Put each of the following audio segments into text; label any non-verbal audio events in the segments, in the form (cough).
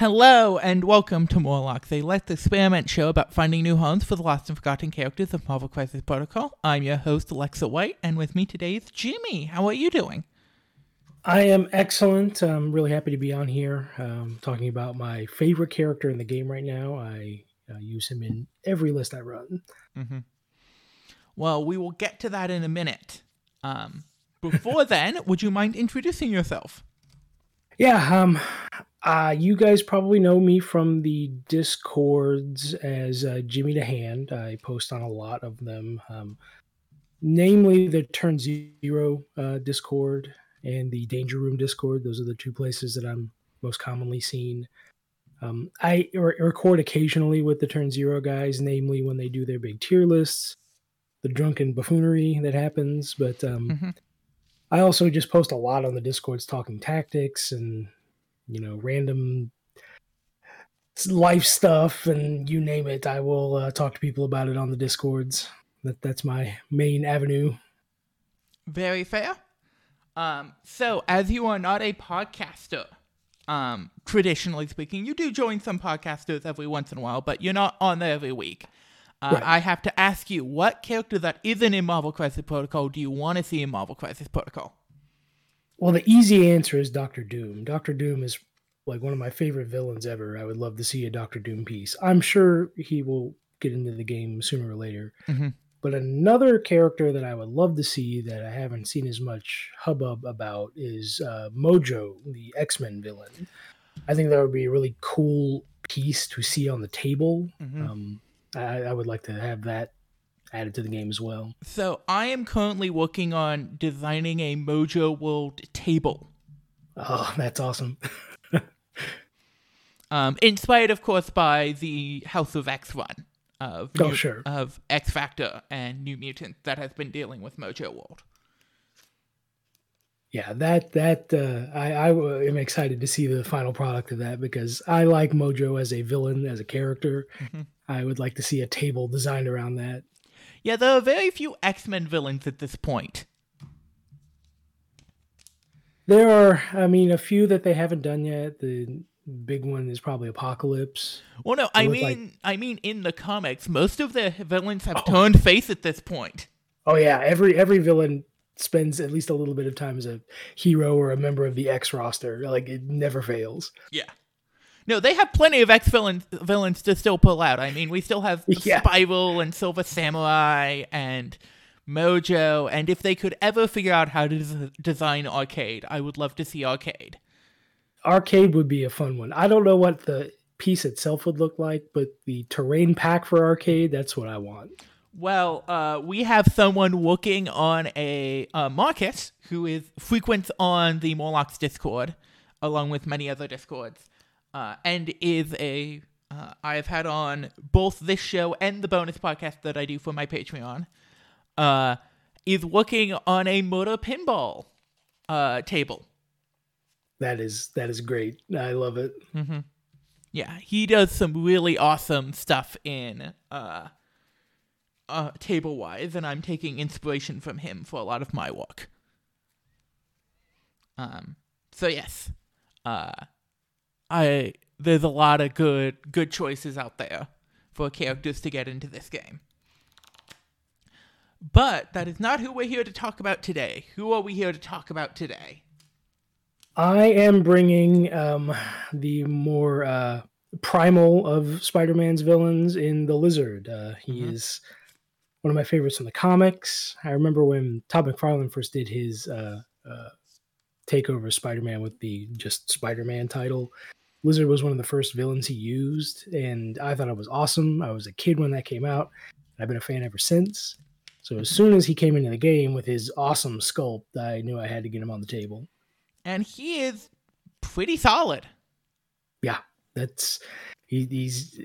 Hello and welcome to Morlocks, a Let's Experiment show about finding new homes for the lost and forgotten characters of Marvel Crisis Protocol. I'm your host, Alexa White, and with me today is Jimmy. How are you doing? I am excellent. I'm really happy to be on here um, talking about my favorite character in the game right now. I uh, use him in every list I run. Mm-hmm. Well, we will get to that in a minute. Um, before (laughs) then, would you mind introducing yourself? Yeah, um, uh, you guys probably know me from the discords as uh, Jimmy the Hand. I post on a lot of them, um, namely the Turn Zero uh, Discord and the Danger Room Discord. Those are the two places that I'm most commonly seen. Um, I re- record occasionally with the Turn Zero guys, namely when they do their big tier lists, the drunken buffoonery that happens. But um, mm-hmm. I also just post a lot on the Discords talking tactics and you know, random life stuff and you name it. I will uh, talk to people about it on the discords. That that's my main avenue. Very fair. Um, so as you are not a podcaster, um, traditionally speaking, you do join some podcasters every once in a while, but you're not on there every week. Uh, right. I have to ask you, what character that isn't in Marvel Crisis Protocol do you want to see in Marvel Crisis Protocol? Well, the easy answer is Doctor Doom. Doctor Doom is like one of my favorite villains ever. I would love to see a Doctor Doom piece. I'm sure he will get into the game sooner or later. Mm-hmm. But another character that I would love to see that I haven't seen as much hubbub about is uh, Mojo, the X Men villain. I think that would be a really cool piece to see on the table. Mm-hmm. Um, I, I would like to have that added to the game as well. So I am currently working on designing a Mojo World table. Oh, that's awesome. (laughs) um, inspired, of course, by the House of X run of oh, sure. of X Factor and New Mutant that has been dealing with Mojo World. Yeah, that that uh, I I am excited to see the final product of that because I like Mojo as a villain as a character. Mm-hmm. I would like to see a table designed around that. Yeah, there are very few X Men villains at this point. There are, I mean, a few that they haven't done yet. The big one is probably Apocalypse. Well, no, I mean, like... I mean, in the comics, most of the villains have oh. turned face at this point. Oh yeah, every every villain spends at least a little bit of time as a hero or a member of the X roster. Like it never fails. Yeah. No, they have plenty of ex villains villains to still pull out. I mean, we still have (laughs) yeah. Spiral and Silver Samurai and Mojo, and if they could ever figure out how to des- design Arcade, I would love to see Arcade. Arcade would be a fun one. I don't know what the piece itself would look like, but the terrain pack for Arcade, that's what I want. Well, uh, we have someone working on a uh, Marcus who is frequent on the Morlocks Discord, along with many other Discords uh, and is a uh, I've had on both this show and the bonus podcast that I do for my Patreon. Uh, is working on a motor pinball uh, table. That is that is great. I love it. Mm-hmm. Yeah, he does some really awesome stuff in uh, uh, table wise, and I'm taking inspiration from him for a lot of my work. Um, so yes, uh, I there's a lot of good good choices out there for characters to get into this game. But that is not who we're here to talk about today. Who are we here to talk about today? I am bringing um, the more uh, primal of Spider-Man's villains in the Lizard. Uh, he mm-hmm. is one of my favorites from the comics. I remember when Todd McFarlane first did his uh, uh takeover Spider-Man with the just Spider-Man title. Lizard was one of the first villains he used, and I thought it was awesome. I was a kid when that came out, and I've been a fan ever since. So as soon as he came into the game with his awesome sculpt, I knew I had to get him on the table. And he is pretty solid. Yeah, that's he, he's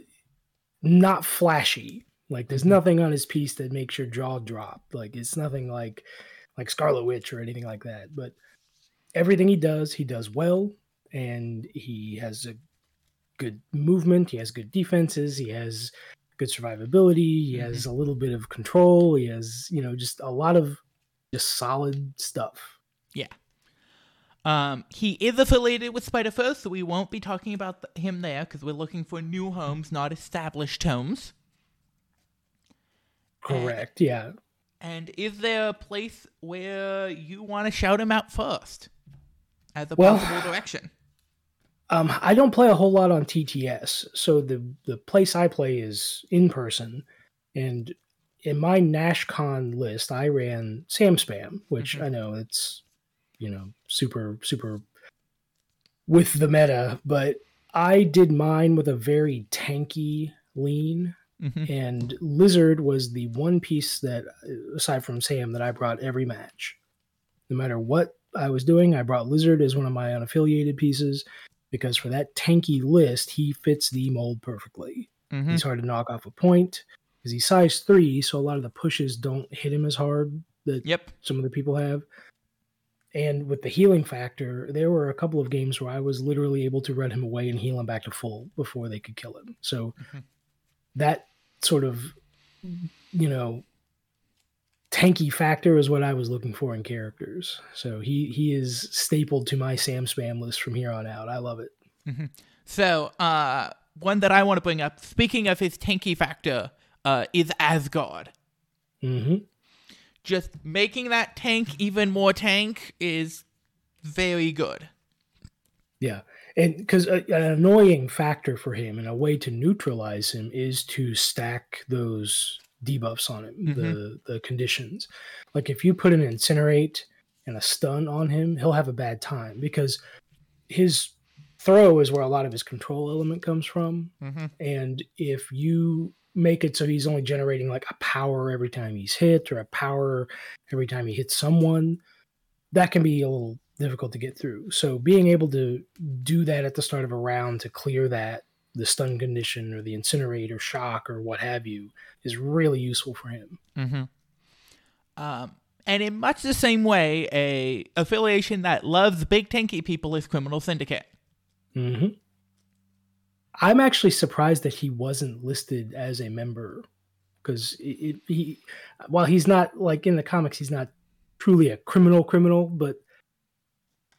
not flashy. Like there's mm-hmm. nothing on his piece that makes your jaw drop. Like it's nothing like like Scarlet Witch or anything like that. But everything he does, he does well and he has a good movement. He has good defenses. He has good survivability. He mm-hmm. has a little bit of control. He has, you know, just a lot of just solid stuff. Yeah. Um, he is affiliated with Spider Foes, so we won't be talking about th- him there because we're looking for new homes, not established homes. Correct. Yeah. And is there a place where you want to shout him out first as a Well- possible direction? Um, I don't play a whole lot on TTS, so the the place I play is in person, and in my NashCon list, I ran Sam Spam, which Mhm. I know it's you know super super with the meta, but I did mine with a very tanky lean, hmm and Lizard was the one piece that, aside from Sam, that I brought every match. No matter what I was doing, I brought Lizard as one of my unaffiliated pieces because for that tanky list, he fits the mold perfectly. hmm He's hard to knock off a point because he's size three, so a lot of the pushes don't hit him as hard that Yep. some of the people have. And with the healing factor, there were a couple of games where I was literally able to run him away and heal him back to full before they could kill him. So Mhm. that sort of, you know, tanky factor is what I was looking for in characters. So he he is stapled to my Sam spam list from here on out. I love it. So, uh, one that I want to bring up, speaking of his tanky factor, uh, is Asgard. Mm-hmm. Just making that tank even more tank is very good. Yeah, and because an annoying factor for him and a way to neutralize him is to stack those debuffs on him, the the conditions. Like if you put an incinerate and a stun on him, he'll have a bad time because his throw is where a lot of his control element comes from. hmm And if you make it so he's only generating like a power every time he's hit or a power every time he hits someone, that can be a little difficult to get through. So being able to do that at the start of a round to clear that the stun condition or the incinerate or shock or what have you is really useful for him. hmm Um, and in much the same way, a affiliation that loves big tanky people is Criminal Syndicate. hmm I'm actually surprised that he wasn't listed as a member because he, while he's not like in the comics, he's not truly a criminal criminal, but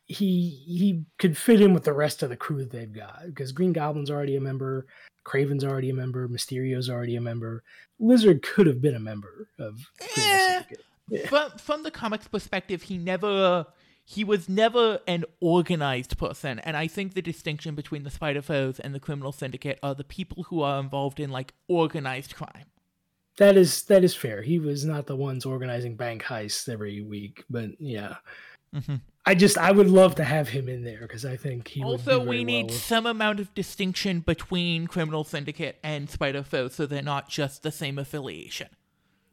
he he could fit in with the rest of the crew that they've got because Green Goblin's already a member, Kraven's already a member, Mysterio's already a member. Lizard could have been a member of Criminal Eh. Yeah. From from the comics perspective, he never he was never an organized person, and I think the distinction between the Spider Foes and the Criminal Syndicate are the people who are involved in like organized crime. That is that is fair. He was not the ones organizing bank heists every week, but yeah. Mhm. I just I would love to have him in there because I think he would Also, we well need with- some amount of distinction between Criminal Syndicate and Spider Foes, so they're not just the same affiliation.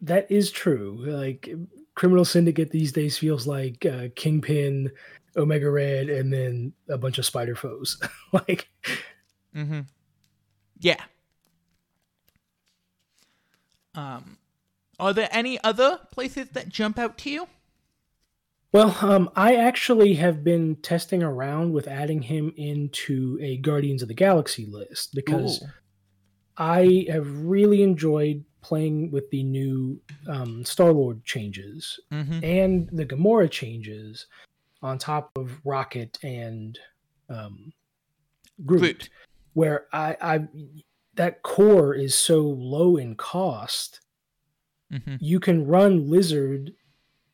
that is true. Like Criminal Syndicate these days feels like uh, Kingpin, Omega Red, and then a bunch of spider foes. (laughs) like Mm-hmm. Yeah. Um, are there any other places that jump out to you? Well, um, I actually have been testing around with adding him into a Guardians of the Galaxy list because Ooh. I have really enjoyed playing with the new um, Star Lord changes Mhm. and the Gamora changes on top of Rocket and um, Groot, Groot. where I, I that core is so low in cost, Mhm. you can run Lizard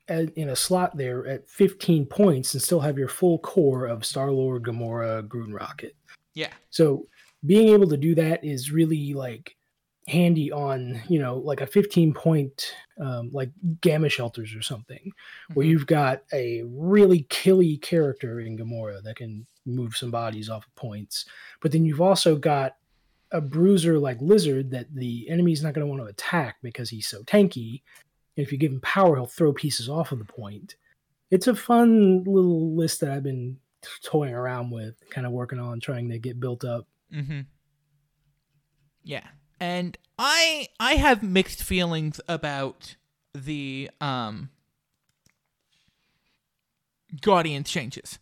at, in a slot there at 15 points and still have your full core of Star Lord, Gamora, Groot, Rocket. Yeah. So being able to do that is really like handy on you know like a 15 point um, like gamma shelters or something where Mhm. you've got a really killy character in Gamora that can move some bodies off of points but then you've also got a bruiser like lizard that the enemy's not going to want to attack because he's so tanky and if you give him power he'll throw pieces off of the point it's a fun little list that i've been toying around with kind of working on trying to get built up Mm-hmm. Yeah, and I I have mixed feelings about the um Guardians changes.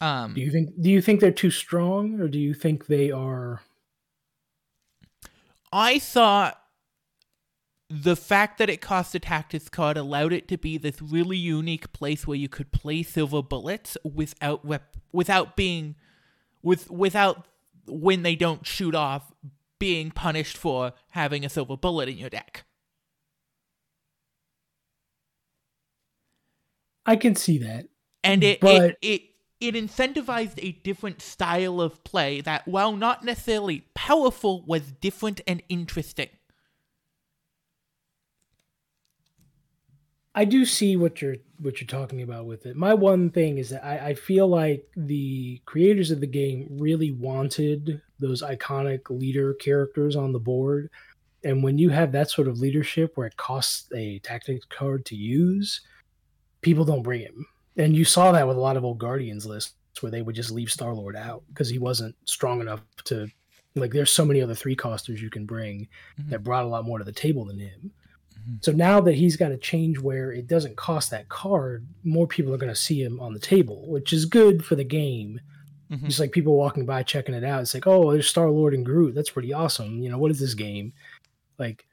Um, Do you think do you think they're too strong or do you think they are I thought the fact that it cost a tactics card allowed it to be this really unique place where you could play silver bullets without rep- without being with without when they don't shoot off being punished for having a silver bullet in your deck. I can see that. And it But- it, it it incentivized a different style of play that while not necessarily powerful was different and interesting. I do see what you're what you're talking about with it. My one thing is that I, I feel like the creators of the game really wanted those iconic leader characters on the board. And when you have that sort of leadership where it costs a tactics card to use, people don't bring him. And you saw that with a lot of old Guardians lists where they would just leave Star Lord out because he wasn't strong enough to like there's so many other three costers you can bring Mhm. that brought a lot more to the table than him. Mhm. So now that he's got a change where it doesn't cost that card, more people are going to see him on the table, which is good for the game. Mhm. Just like people walking by checking it out, it's like, oh, there's Star Lord and Groot. That's pretty awesome. You know, what is this game? Like,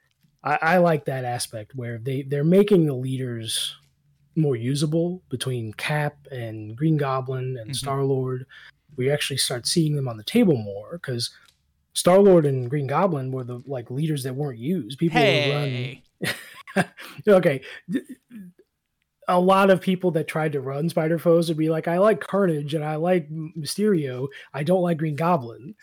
I, I like that aspect where they they're making the leaders more usable between Cap and Green Goblin and Mhm. Star Lord. We actually start seeing them on the table more because Star Lord and Green Goblin were the like leaders that weren't used. People would run Hey. (laughs) okay. A lot of people that tried to run Spider Foes would be like, I like Carnage and I like Mysterio. I don't like Green Goblin.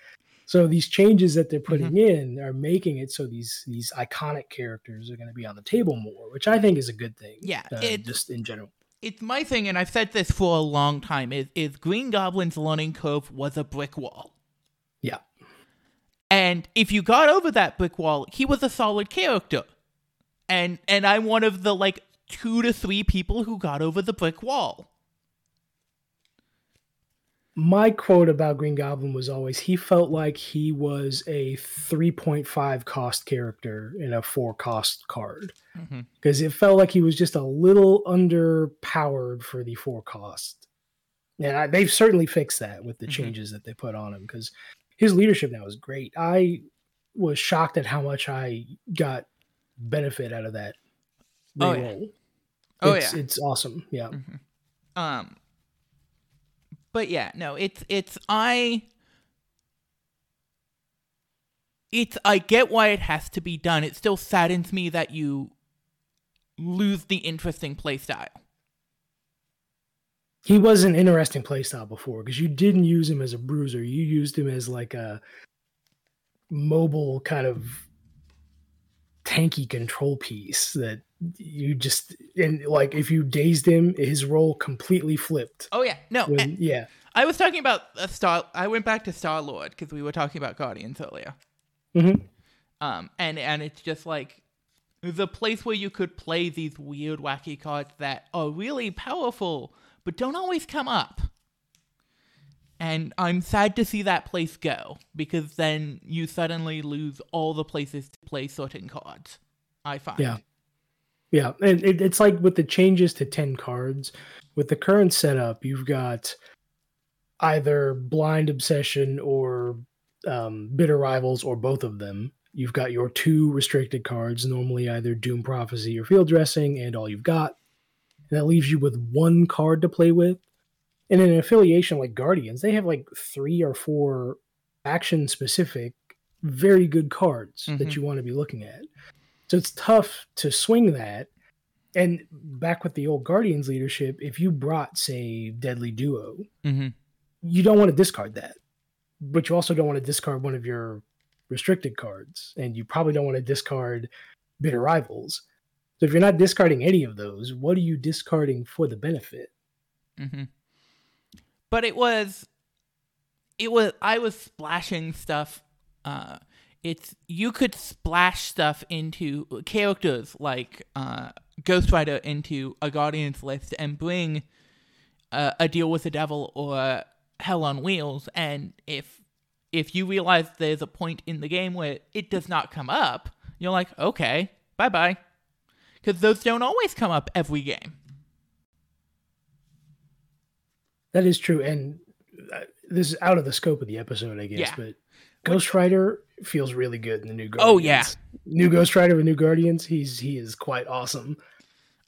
So these changes that they're putting in are making it so these these iconic characters are going to be on the table more, which I think is a good thing. Yeah, uh, it- just in general. it's my thing, and I've said this for a long time, is, is Green Goblin's learning curve was a brick wall. Yeah. And if you got over that brick wall, he was a solid character. And and I'm one of the like two to three people who got over the brick wall. My quote about Green Goblin was always he felt like he was a 3.5 cost character in a 4 cost card. Mhm. because it felt like he was just a little underpowered for the four cost. And I, they've certainly fixed that with the Mhm. changes that they put on him because his leadership now is great. I was shocked at how much I got benefit out of that Oh, yeah. role. Oh it's, yeah. it's awesome. Yeah, Um but yeah, no, it's it's I it's I get why it has to be done. It still saddens me that you lose the interesting playstyle. he was an interesting playstyle before because you didn't use him as a bruiser. You used him as like a mobile kind of tanky control piece that you just and like if you dazed him, his role completely flipped. Oh yeah, no. When, yeah, I was talking about a Star. I went back to Star Lord because we were talking about Guardians earlier. Mhm. Um, and and it's just like the place where you could play these weird, wacky cards that are really powerful, but don't always come up. And I'm sad to see that place go because then you suddenly lose all the places to play certain cards. I find. Yeah. Yeah, and it, it's like with the changes to 10 cards, with the current setup, you've got either Blind Obsession or um, Bitter Rivals or both of them. You've got your two restricted cards, normally either Doom Prophecy or Field Dressing, and all you've got. And that leaves you with one card to play with. And in an affiliation like Guardians, they have like three or four action specific, very good cards Mhm. that you want to be looking at. So it's tough to swing that. And back with the old Guardians leadership, if you brought, say, Deadly Duo, Mm-hmm. you don't want to discard that. But you also don't want to discard one of your restricted cards. And you probably don't want to discard Bitter Rivals. So if you're not discarding any of those, what are you discarding for the benefit? hmm But it was, it was. I was splashing stuff. Uh, it's you could splash stuff into characters like uh, Ghost Rider into a Guardians list and bring uh, a deal with the devil or Hell on Wheels, and if if you realize there's a point in the game where it does not come up, you're like, okay, bye bye, because those don't always come up every game. That is true. And uh, this is out of the scope of the episode, I guess. Yeah. But Ghost Rider feels really good in the new Guardians. Oh, yeah. new Ghost Rider with new Guardians. He's he is quite awesome.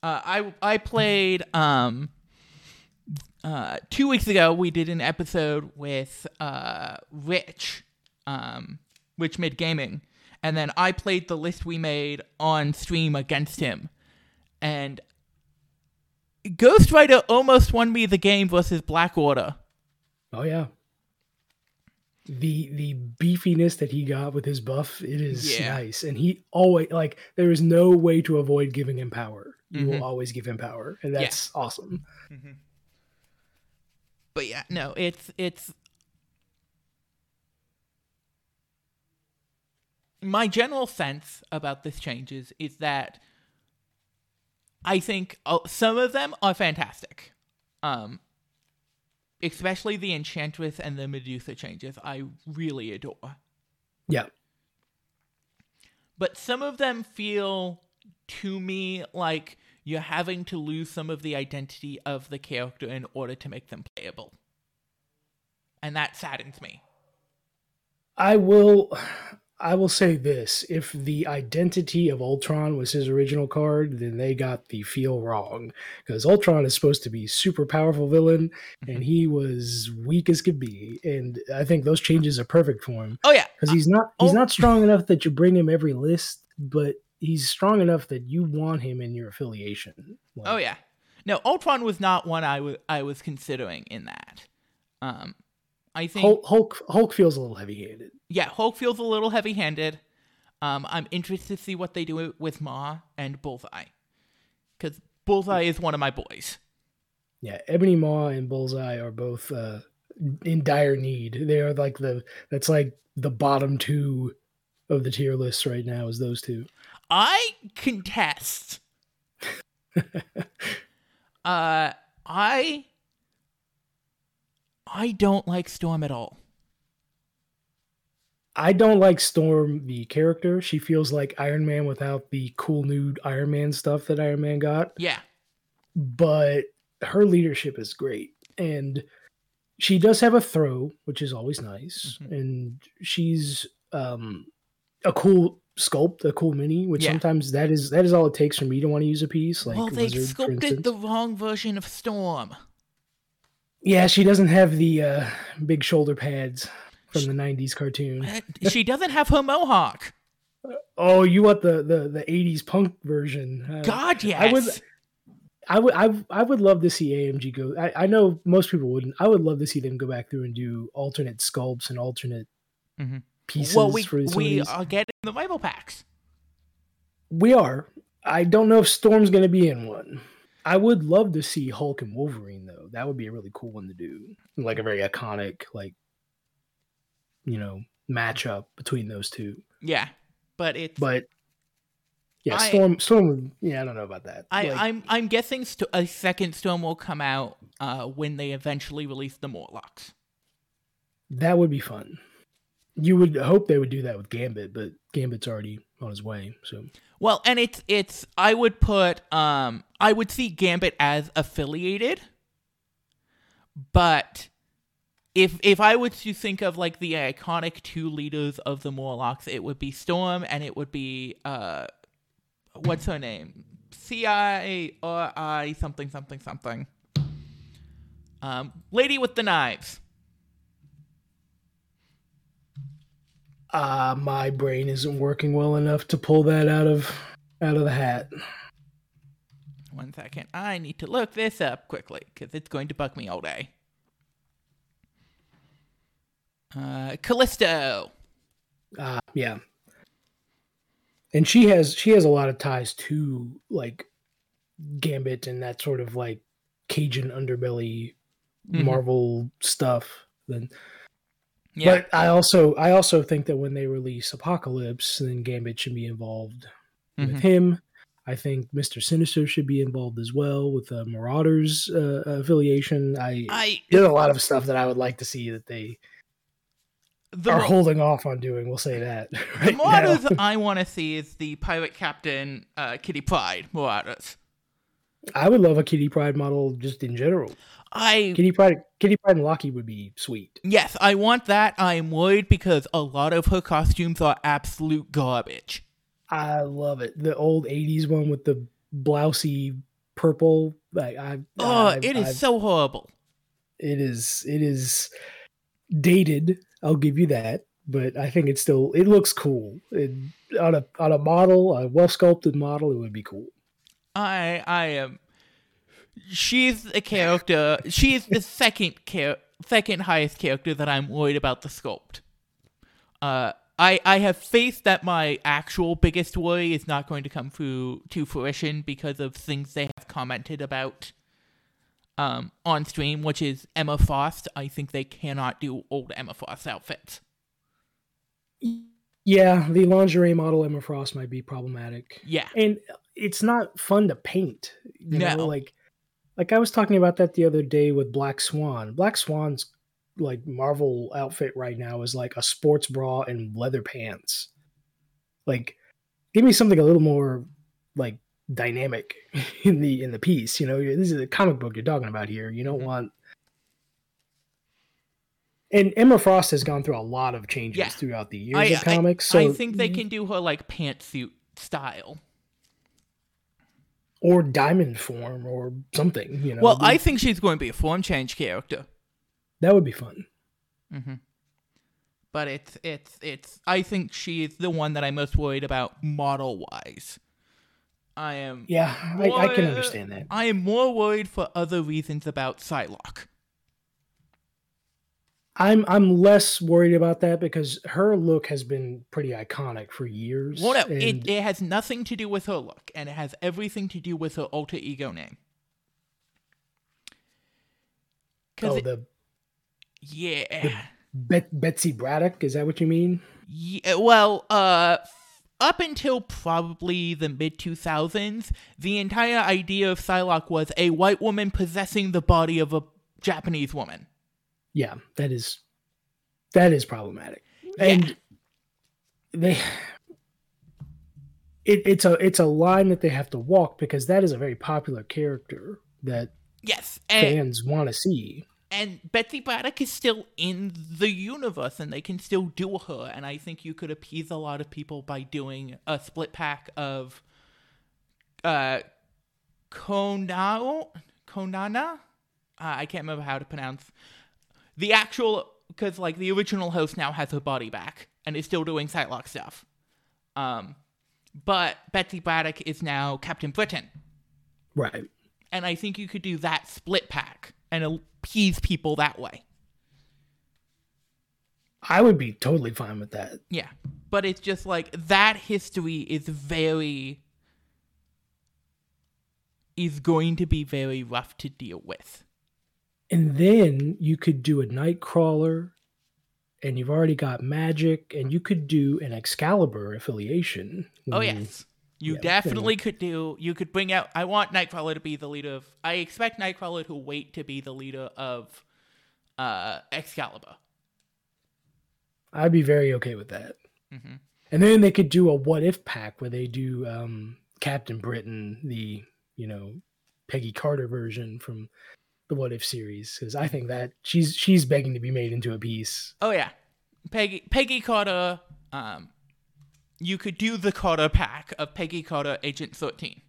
Uh, I I played um uh two weeks ago we did an episode with uh Rich um Rich Mid Gaming and then I played the list we made on stream against him and Ghost Rider almost won me the game versus Black Order. Oh yeah. The the beefiness that he got with his buff, it is Yeah. nice. And he always like there is no way to avoid giving him power. You Mhm. will always give him power. And that's awesome. Mm-hmm. But yeah, no, it's it's my general sense about this changes is that I think uh, some of them are fantastic. Um especially the Enchantress and the Medusa changes I really adore. Yeah. But some of them feel to me like you're having to lose some of the identity of the character in order to make them playable. And that saddens me. I will I will say this. If the identity of Ultron was his original card, then they got the feel wrong. Because Ultron is supposed to be super powerful villain, and he was weak as could be. And I think those changes are perfect for him. Oh yeah, because he's not he's oh. not strong enough that you bring him every list, but he's strong enough that you want him in your affiliation. Like, Oh yeah. No, Ultron was not one I wa- I was considering in that. Um, I think Hulk, Hulk Hulk feels a little heavy handed. yeah, Hulk feels a little heavy-handed. Um, I'm interested to see what they do with Maw and Bullseye, because Bullseye is one of my boys. Yeah, Ebony Maw and Bullseye are both uh, in dire need. They are like the that's like the bottom two of the tier list right now is those two. I contest. (laughs) uh, I I don't like Storm at all. I don't like Storm the character. She feels like Iron Man without the cool new Iron Man stuff that Iron Man got. Yeah, but her leadership is great and she does have a throw which is always nice Mhm. and she's um a cool sculpt a cool mini which Yeah. sometimes that is that is all it takes for me to want to use a piece like well, they Lizard, sculpted the wrong version of Storm. Yeah she doesn't have the uh big shoulder pads from the 90s cartoon Uh, she doesn't have her mohawk. oh you want the the the 80s punk version Uh, God, yes. I would I would I, I would love to see AMG go. I, I know most people wouldn't. I would love to see them go back through and do alternate sculpts and alternate Mhm. pieces well, we for some of we are getting the rival packs. we are. I don't know if Storm's going to be in one. I would love to see Hulk and Wolverine though. That would be a really cool one to do. Like a very iconic like you know matchup between those two. Yeah, but it's But yeah, I- Storm Storm yeah, I don't know about that. I, Like, I'm I'm guessing st- a second Storm will come out uh, when they eventually release the Morlocks. That would be fun. You would hope they would do that with Gambit, but Gambit's already on his way. So Well, and it's it's I would put um I would see Gambit as affiliated, but if if I was to think of like the iconic two leaders of the Morlocks, it would be Storm and it would be uh what's her name? C I or I something something something. Um, lady with the knives. Uh my brain isn't working well enough to pull that out of out of the hat. One second. I need to look this up quickly because it's going to bug me all day. Uh, Callisto. Uh yeah. And she has she has a lot of ties to like Gambit and that sort of like Cajun underbelly Mhm. Marvel stuff. Then Yeah. But I also I also think that when they release Apocalypse, then Gambit should be involved Mhm. with him. I think Mister Sinister should be involved as well with the Marauders uh, affiliation. I I there's a lot of stuff that I would like to see that they the, are holding off on doing. We'll say that (laughs) right now. Marauders I want to see is the pirate captain uh, Kitty Pryde Marauders. I would love a Kitty Pryde model just in general. I Kitty Pryde, Kitty Pryde and Lockheed would be sweet. yes, I want that. I'm worried because a lot of her costumes are absolute garbage. I love it. The old '80s one with the blousey purple. Like I, Oh, I- it is I- so horrible. it is it is dated. I'll give you that, but I think it's still it looks cool. It, on a on a model, a well sculpted model, it would be cool. I I am. She's a character. She is the second char- second highest character that I'm worried about the sculpt. Uh, I I have faith that my actual biggest worry is not going to come through to fruition because of things they have commented about. Um, on stream, which is Emma Frost. I think they cannot do old Emma Frost outfits. Yeah, the lingerie model Emma Frost might be problematic. Yeah, and it's not fun to paint. You No. know, like like I was talking about that the other day with Black Swan. Black Swan's like Marvel outfit right now is like a sports bra and leather pants. Like, give me something a little more like dynamic (laughs) in the in the piece. You know, this is a comic book you're talking about here. You don't Mhm. want. And Emma Frost has gone through a lot of changes Yeah. throughout the years I- of comics. So I think they can do her like pantsuit style. Or diamond form or something. You know, Well, I think she's going to be a form change character. that would be fun. Mm-hmm. But it's it's it's. I think she's the one that I'm most worried about model wise. I am. Yeah, I, I can understand that. I am more worried for other reasons about Psylocke. I'm I'm less worried about that because her look has been pretty iconic for years. Well, no, it, it has nothing to do with her look, and it has everything to do with her alter ego name. Oh, it- the yeah, Bet, Betsy Braddock is that what you mean? Yeah, well, uh, up until probably the mid 2000s, the entire idea of Psylocke was a white woman possessing the body of a Japanese woman. Yeah, that is that is problematic, and they it, it's a it's a line that they have to walk because that is a very popular character that Yes, and, fans want to see. and Betsy Braddock is still in the universe, and they can still do her. And I think you could appease a lot of people by doing a split pack of uh, Konao, Konana. Uh, I can't remember how to pronounce the actual because like the original host now has her body back and is still doing Psylocke stuff. Um, but Betsy Braddock is now Captain Britain, Right. and I think you could do that split pack and appease people that way. I would be totally fine with that. Yeah, but it's just like that history is very is going to be very rough to deal with. And then you could do a Nightcrawler, and you've already got Magik, and you could do an Excalibur affiliation. Oh yes. You yeah, definitely could do you could bring out I want Nightcrawler to be the leader of I expect Nightcrawler to wait to be the leader of uh Excalibur. I'd be very okay with that. Mm-hmm. And then they could do a what if pack where they do um, Captain Britain, the you know Peggy Carter version from the What If series, because I think that she's she's begging to be made into a piece. Oh yeah. Peggy Peggy Carter um you could do the Carter pack of Peggy Carter Agent 13.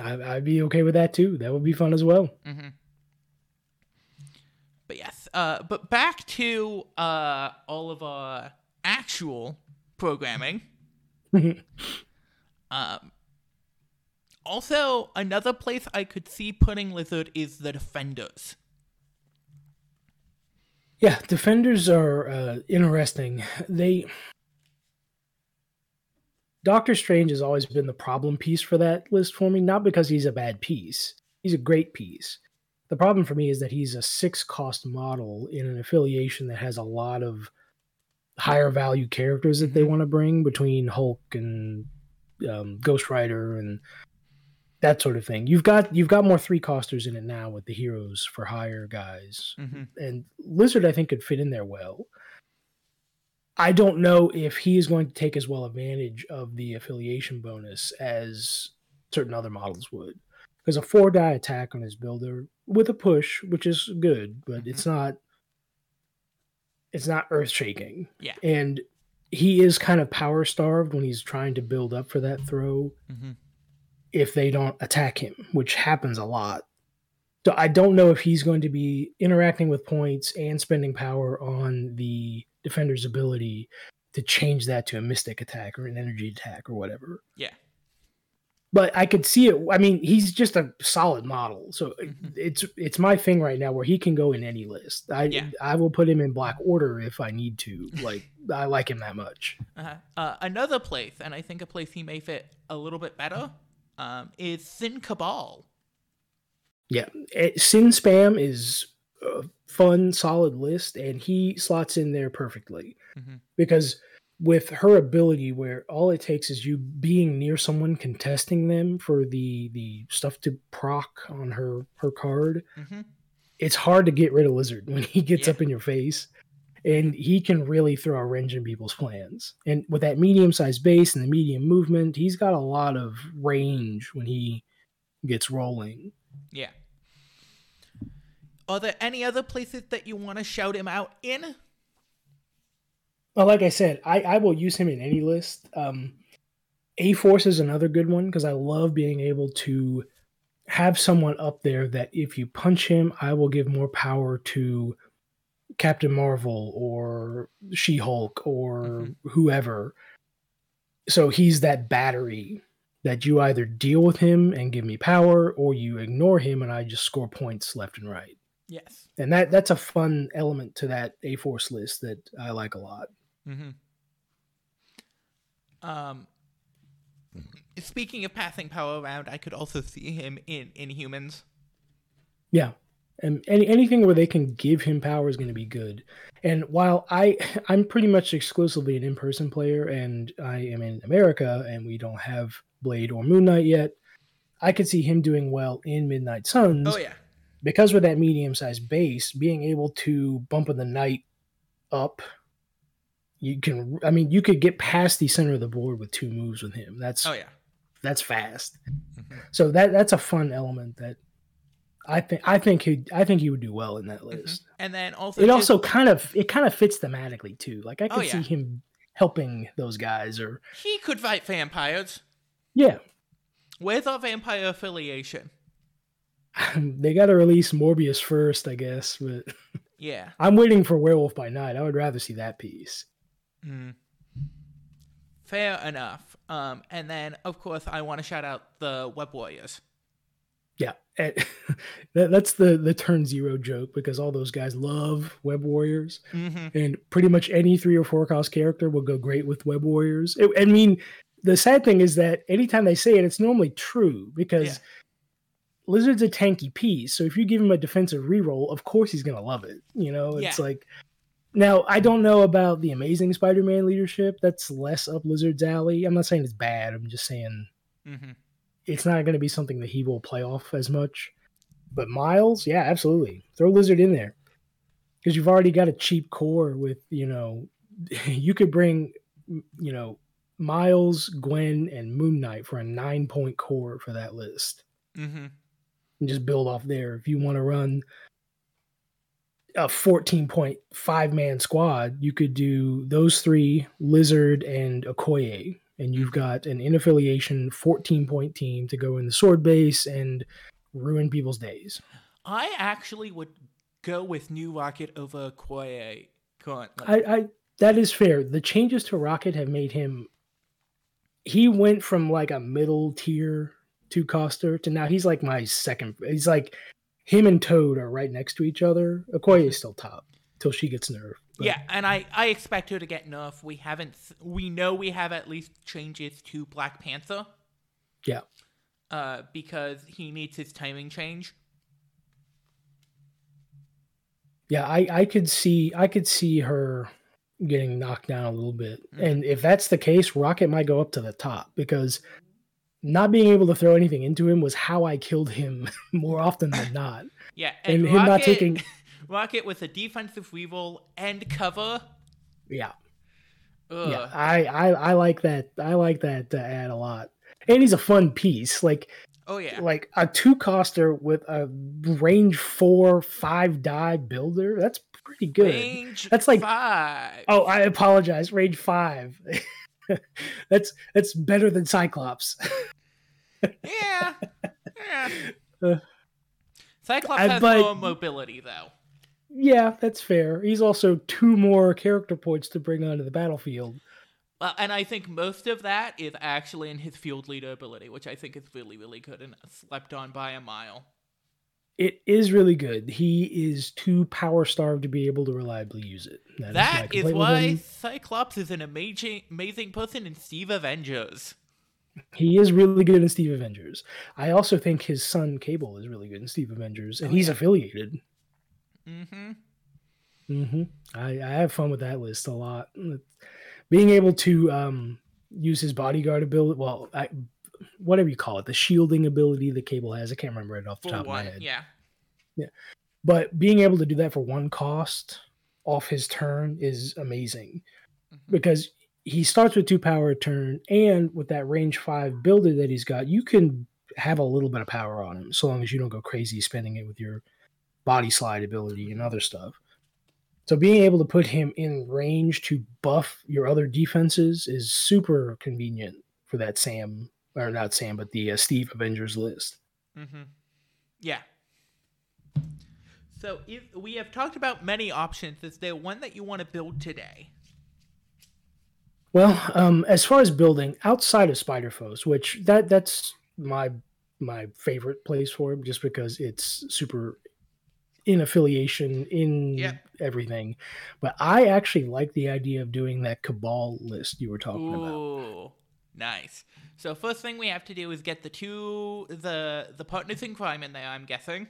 I, I'd be okay with that too. That would be fun as well. Mm-hmm. But yes, uh, but back to uh, all of our actual programming. (laughs) um, also, another place I could see putting Lizard is the Defenders. Yeah, defenders are uh, interesting. They Doctor Strange has always been the problem piece for that list for me, not because he's a bad piece. He's a great piece. The problem for me is that he's a six cost model in an affiliation that has a lot of higher value characters that they Mhm. want to bring between Hulk and um, Ghost Rider and that sort of thing. You've got you've got more three costers in it now with the heroes for hire guys Mm-hmm. and Lizard, I think, could fit in there well. I don't know if he is going to take as well advantage of the affiliation bonus as certain other models would. Because a four die attack on his builder with a push, which is good, but it's not it's not earth shaking. Yeah. And he is kind of power starved when he's trying to build up for that throw Mm-hmm. If they don't attack him, which happens a lot. So I don't know if he's going to be interacting with points and spending power on the defender's ability to change that to a mystic attack or an energy attack or whatever. Yeah. But I could see it. I mean, he's just a solid model, so Mhm. it's it's my thing right now where he can go in any list. I Yeah. I will put him in black order if I need to. Like (laughs) I like him that much. Uh-huh. Uh, another place, and I think a place he may fit a little bit better, um, is Sin Cabal. Yeah, eh, Sin Spam is a fun, solid list, and he slots in there perfectly mm-hmm. because with her ability, where all it takes is you being near someone contesting them for the the stuff to proc on her her card, Mm-hmm. it's hard to get rid of Lizard (laughs) when he gets Yeah. up in your face. And he can really throw a wrench in people's plans. And with that medium sized base and the medium movement, he's got a lot of range when he gets rolling. Yeah. Are there any other places that you want to shout him out in? Well, like I said, I, I will use him in any list. Um, A Force is another good one because I love being able to have someone up there that if you punch him, I will give more power to Captain Marvel or She Hulk or Mhm. whoever. So he's that battery that you either deal with him and give me power or you ignore him and I just score points left and right. Yes. And that that's a fun element to that A Force list that I like a lot. Mm-hmm. Um, speaking of passing power around, I could also see him in Inhumans. Yeah. And any, anything where they can give him power is going to be good. And while I (laughs) I'm pretty much exclusively an in-person player and I am in America and we don't have Blade or Moon Knight yet, I could see him doing well in Midnight Suns Oh yeah. because with that medium-sized base, being able to bump of the night up you can I mean you could get past the center of the board with two moves with him. That's Oh yeah. that's fast. Mhm. So that that's a fun element that I think I think he I think he would do well in that Mhm. list. And then also It just- also kind of it kind of fits thematically too. Like I Oh, could yeah. see him helping those guys or he could fight vampires. yeah. with a vampire affiliation? (laughs) they got to release Morbius first, I guess, but (laughs) Yeah. I'm waiting for Werewolf by Night. I would rather see that piece. Mm. Fair enough. Um, and then of course I want to shout out the Web Warriors. Yeah. (laughs) That, that's the the turn zero joke because all those guys love Web Warriors. Mm-hmm. and pretty much any three or four cost character will go great with web warriors It- i mean the sad thing is that anytime they say it it's normally true because Yeah. lizard's a tanky piece so if you give him a defensive reroll of course he's going to love it you know it's Yeah. like now i don't know about the amazing spider-man leadership that's less up lizard's alley i'm not saying it's bad i'm just saying Mm-hmm. It's not going to be something that he will play off as much. But Miles, yeah, absolutely. Throw Lizard in there. Because you've already got a cheap core with, you know, (laughs) you could bring, you know, Miles, Gwen, and Moon Knight for a nine point core for that list. Mm-hmm. And just build off there. If you want to run a 14 point five man squad, you could do those three, Lizard and Okoye. And you've got an in affiliation 14 point team to go in the sword base and ruin people's days. I actually would go with New Rocket over Koye currently. I, I that is fair. The changes to Rocket have made him he went from like a middle tier two coster to now he's like my second he's like him and Toad are right next to each other. Okoye is still top till she gets nerfed. But- yeah, and I, I expect her to get nerfed. We haven't. We know we have at least changes to Black Panther. Yeah. Uh, because he needs his timing change. Yeah, I, I could see I could see her getting knocked down a little bit. Mhm. And if that's the case, Rocket might go up to the top because not being able to throw anything into him was how I killed him (laughs) more often than not. Yeah, And and, him not taking- (laughs) Rocket with a defensive reroll and cover. Yeah. Ugh. Yeah, I, I I like that. I like that uh, ad a lot. and he's a fun piece. Like Oh yeah. like a two coster with a range four five die builder. That's pretty good. Range That's like- five. Oh, I apologize. Range five. (laughs) that's that's better than Cyclops. (laughs) Yeah. yeah. Uh, Cyclops has but- more mobility though. Yeah, that's fair. He's also two more character points to bring onto the battlefield. Well, and I think most of that is actually in his field leader ability, which I think is really, really good and slept on by a mile. It is really good. He is too power starved to be able to reliably use it. That is That is with why. Cyclops is an amazing, amazing person in Steve Avengers. he is really good in Steve Avengers. I also think his son Cable is really good in Steve Avengers, and Oh, he's yeah. affiliated. Mm-hmm. hmm I, I have fun with that list a lot. Being able to um, use his bodyguard ability, well, I, whatever you call it, the shielding ability that Cable has. I can't remember it off the For top of my head. yeah. Yeah. But being able to do that for one cost off his turn is amazing Mhm. because he starts with two power a turn, and with that range five builder that he's got, you can have a little bit of power on him so long as you don't go crazy spending it with your body slide ability and other stuff. So being able to put him in range to buff your other defenses is super convenient for that Sam or not Sam, but the uh, Steve Avengers list. Mm-hmm. Yeah. So if we have talked about many options. Is there one that you want to build today? Well, um, as far as building outside of Spider Foes, which that that's my my favorite place for him, just because it's super in affiliation in Yeah. everything. But I actually like the idea of doing that Cabal list you were talking about. Nice. So first thing we have to do is get the two the the partners in crime in there. I'm guessing.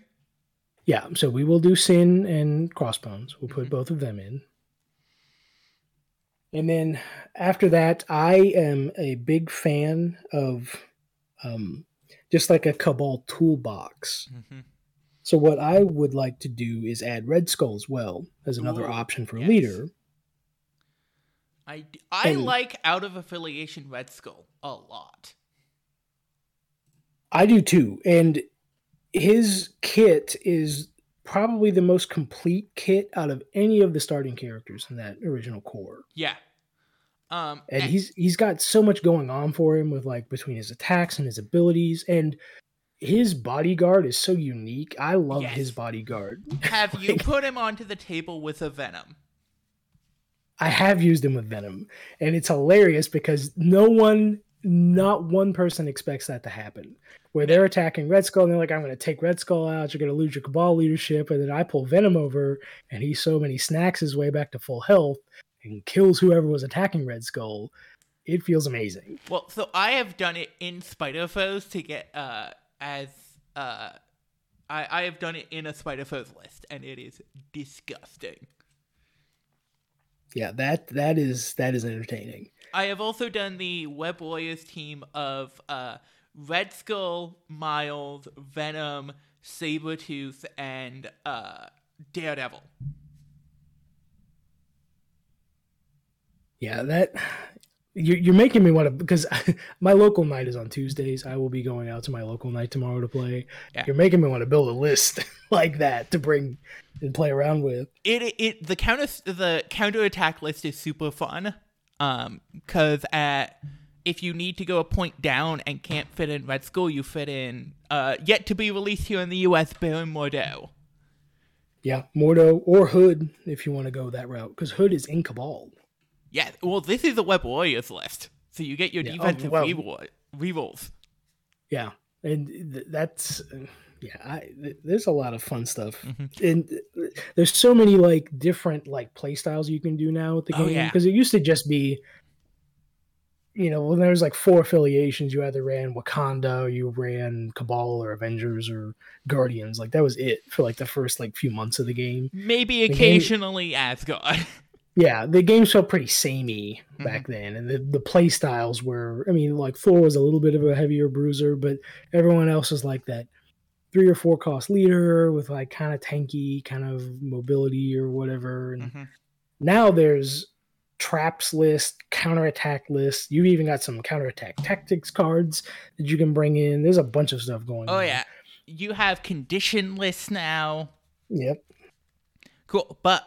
Yeah, so we will do Sin and Crossbones. We'll put Mhm. both of them in. And then after that, I am a big fan of um, just like a Cabal toolbox. Mm-hmm. So what I would like to do is add Red Skull as well as another Ooh, option for yes. leader. I And- like out of affiliation Red Skull a lot. I do too. And his kit is probably the most complete kit out of any of the starting characters in that original core. Yeah. Um, and he's he's got so much going on for him with like between his attacks and his abilities and his bodyguard is so unique. I love Yes. his bodyguard. (laughs) Have you put him onto the table with a Venom? i have used him with venom and it's hilarious because no one not one person expects that to happen. Where they're attacking red skull and they're like i'm going to take red skull out. You're going to lose your cabal leadership. And then i pull venom over and he so many snacks his way back to full health and kills whoever was attacking red skull. It feels amazing. Well, so I have done it in Spider Foes to get uh as uh I I have done it in a Spider Foes list and it is disgusting. yeah that that is that is entertaining I have also done the Web Warriors team of uh Red Skull, Miles, Venom, Sabretooth, and uh Daredevil. Yeah, that you're, you're making me want to because (laughs) my local night is on Tuesdays. I will be going out to my local night tomorrow to play. Yeah. You're making me want to build a list (laughs) like that to bring and play around with. it it the counter the counter attack list is super fun um because at if you need to go a point down and can't fit in red skull you fit in uh yet to be released here in the us baron mordo Yeah, Mordo or Hood if you want to go that route because Hood is in Cabal. Yeah well this is a web warriors list so you get your Yeah, oh, defensive well- reroll rerolls Yeah, and th- that's yeah. I, th- there's a lot of fun stuff, Mhm. and th- there's so many like different like play styles you can do now with the Oh, game yeah. because it used to just be. You know, when there was like four affiliations, you either ran Wakanda, or you ran Cabal, or Avengers, or Guardians. Like that was it for like the first like few months of the game. maybe The game- occasionally asgard (laughs) Yeah, the games felt pretty samey Mm-hmm. back then, and the, the play styles were. I mean, like Thor was a little bit of a heavier bruiser, but everyone else was like that three or four cost leader with like kind of tanky kind of mobility or whatever. And Mhm. now there's traps list, counterattack list. You've even got some counterattack tactics cards that you can bring in. There's a bunch of stuff going on. Oh on. yeah, you have condition lists now. Yep. Cool, but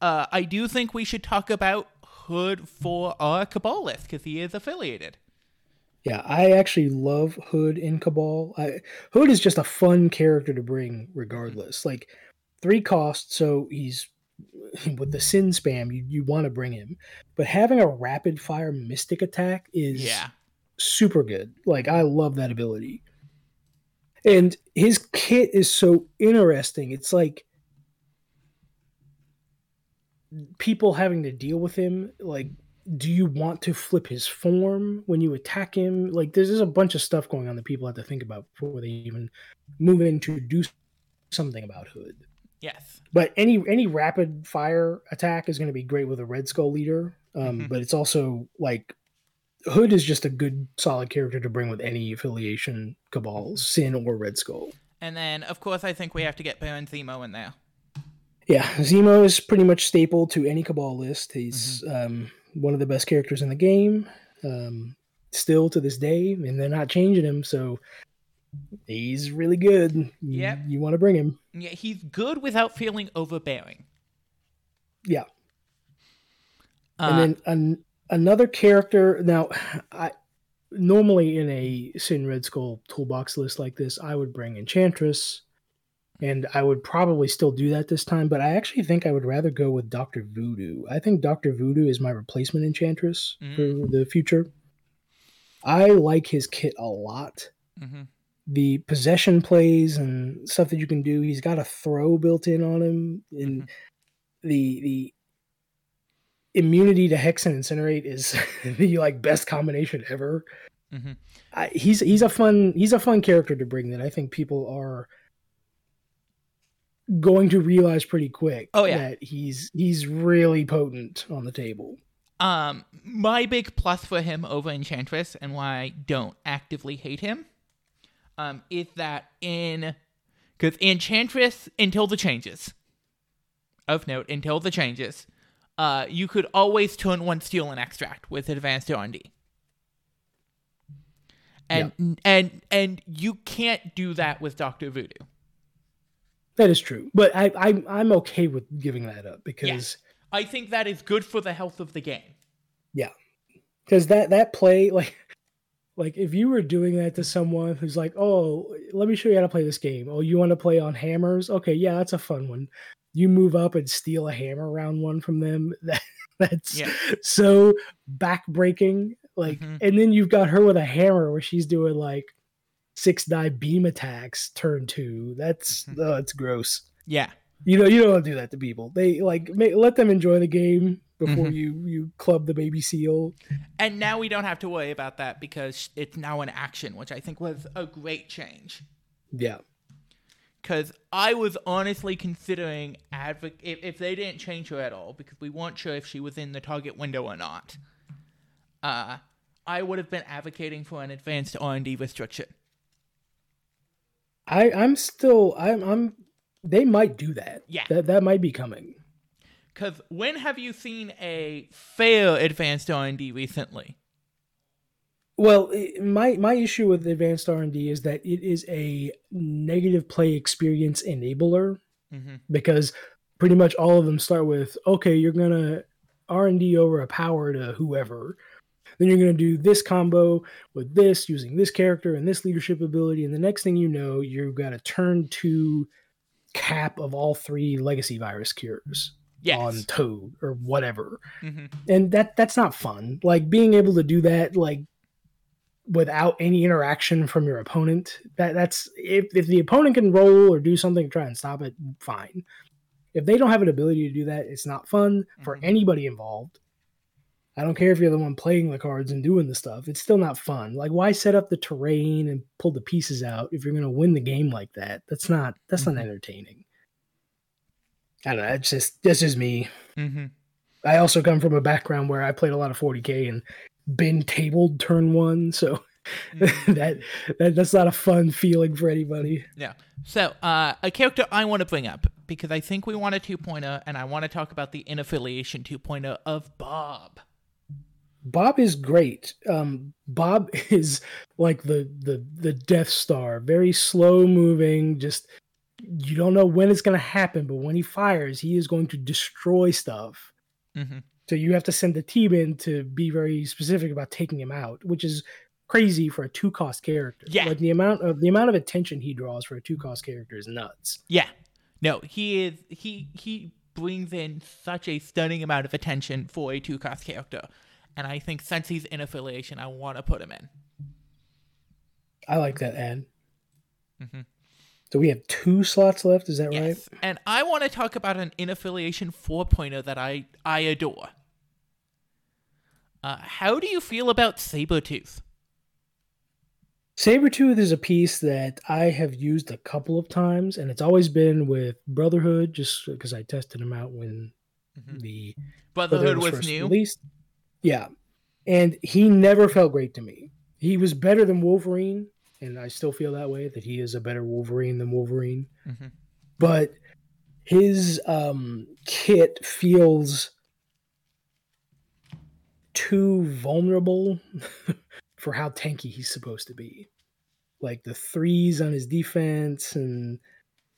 uh, I do think we should talk about Hood for our Cabal list because he is affiliated. Yeah, I actually love Hood in Cabal. I, Hood is just a fun character to bring, regardless. Like three costs, so he's (laughs) with the sin spam. You you want to bring him, but having a rapid fire mystic attack is Yeah, super good. Like I love that ability. And his kit is so interesting. It's like people having to deal with him like do you want to flip his form when you attack him? Like there's just a bunch of stuff going on that people have to think about before they even move in to do something about Hood. yes, But any any rapid fire attack is going to be great with a Red Skull leader. Um, Mhm. But it's also like Hood is just a good solid character to bring with any affiliation cabal, Sin or Red Skull. and then of course I think we have to get Baron Zemo in there. Yeah, Zemo is pretty much staple to any cabal list. He's um, one of the best characters in the game, um, still to this day, and they're not changing him. So he's really good. You- you want to bring him. Yeah, he's good without feeling overbearing. Yeah. Uh, and then an, another character now i normally in a sin red skull toolbox list like this i would bring enchantress and i would probably still do that this time but i actually think i would rather go with dr voodoo i think dr voodoo is my replacement enchantress for the future i like his kit a lot mhm. the possession plays and stuff that you can do he's got a throw built in on him and Mhm. the the immunity to hex and incinerate is (laughs) the like best combination ever Mhm. I, he's he's a fun he's a fun character to bring that i think people are going to realize pretty quick Oh, yeah. that he's he's really potent on the table Um, my big plus for him over Enchantress and why I don't actively hate him, um, is that in because Enchantress until the changes, of note until the changes, uh, you could always turn one steal and extract with advanced R and D. And and and you can't do that with Doctor Voodoo. That is true but i, I i'm okay with giving that up because I think that is good for the health of the game. Yeah, because that that play (laughs) like like if you were doing that to someone who's like oh let me show you how to play this game oh you want to play on hammers okay yeah that's a fun one you move up and steal a hammer round one from them (laughs) that that's Yeah. so backbreaking like Mhm. and then you've got her with a hammer where she's doing like six die beam attacks turn two that's Mhm. oh it's gross Yeah. you know you don't want to do that to people they like ma- let them enjoy the game before Mhm. you you club the baby seal And now we don't have to worry about that because it's now an action, which I think was a great change. yeah Because I was honestly considering advoc- if, if they didn't change her at all, because we weren't sure if she was in the target window or not. Uh, I would have been advocating for an advanced R and D restriction. I I'm still I'm I'm they might do that. Yeah. That that might be coming. Because when have you seen a fail advanced R and D recently? Well, my my issue with advanced R&D is that it is a negative play experience enabler Mm-hmm. because pretty much all of them start with okay, you're going to R&D over a power to whoever. Then you're going to do this combo with this using this character and this leadership ability and the next thing you know, you've got a turn 2 cap of all three legacy virus cures. Yes. on Toad or whatever. hmm And that that's not fun. Like being able to do that like without any interaction from your opponent. That that's if if the opponent can roll or do something to try and stop it, fine. If they don't have an ability to do that, it's not fun for Mhm. anybody involved. I don't care if you're the one playing the cards and doing the stuff. It's still not fun. Like why set up the terrain and pull the pieces out if you're going to win the game like that? That's not that's Mhm. not entertaining. I don't know. It's just this is me. Mm-hmm. I also come from a background where I played a lot of 40k and been tabled turn one, so Mm-hmm. (laughs) that, that that's not a fun feeling for anybody. Yeah. So, uh, a character I want to bring up because I think we want a 2.0, and I want to talk about the inaffiliation 2.0 of Bob. Bob is great. Um, Bob (laughs) is like the the the Death Star, very slow moving. Just you don't know when it's going to happen, but when he fires, he is going to destroy stuff. Mm-hmm. So you have to send the team in to be very specific about taking him out, which is crazy for a two cost character. Yeah. like the amount of the amount of attention he draws for a two cost character is nuts. Yeah. No, he is he he brings in such a stunning amount of attention for a two cost character. And I think since he's in affiliation, I want to put him in. I like that ad. Mhm. So we have two slots left. Is that right? And I want to talk about an in affiliation 4.0 that I, I adore. Uh, how do you feel about Sabretooth? Sabretooth is a piece that I have used a couple of times, and it's always been with Brotherhood, just because I tested him out when Mhm. the Brotherhood was first new. released. Yeah, and he never felt great to me. He was better than Wolverine, and I still feel that way that he is a better Wolverine than Wolverine. Mhm. But his um, kit feels too vulnerable (laughs) for how tanky he's supposed to be. Like the threes on his defense, and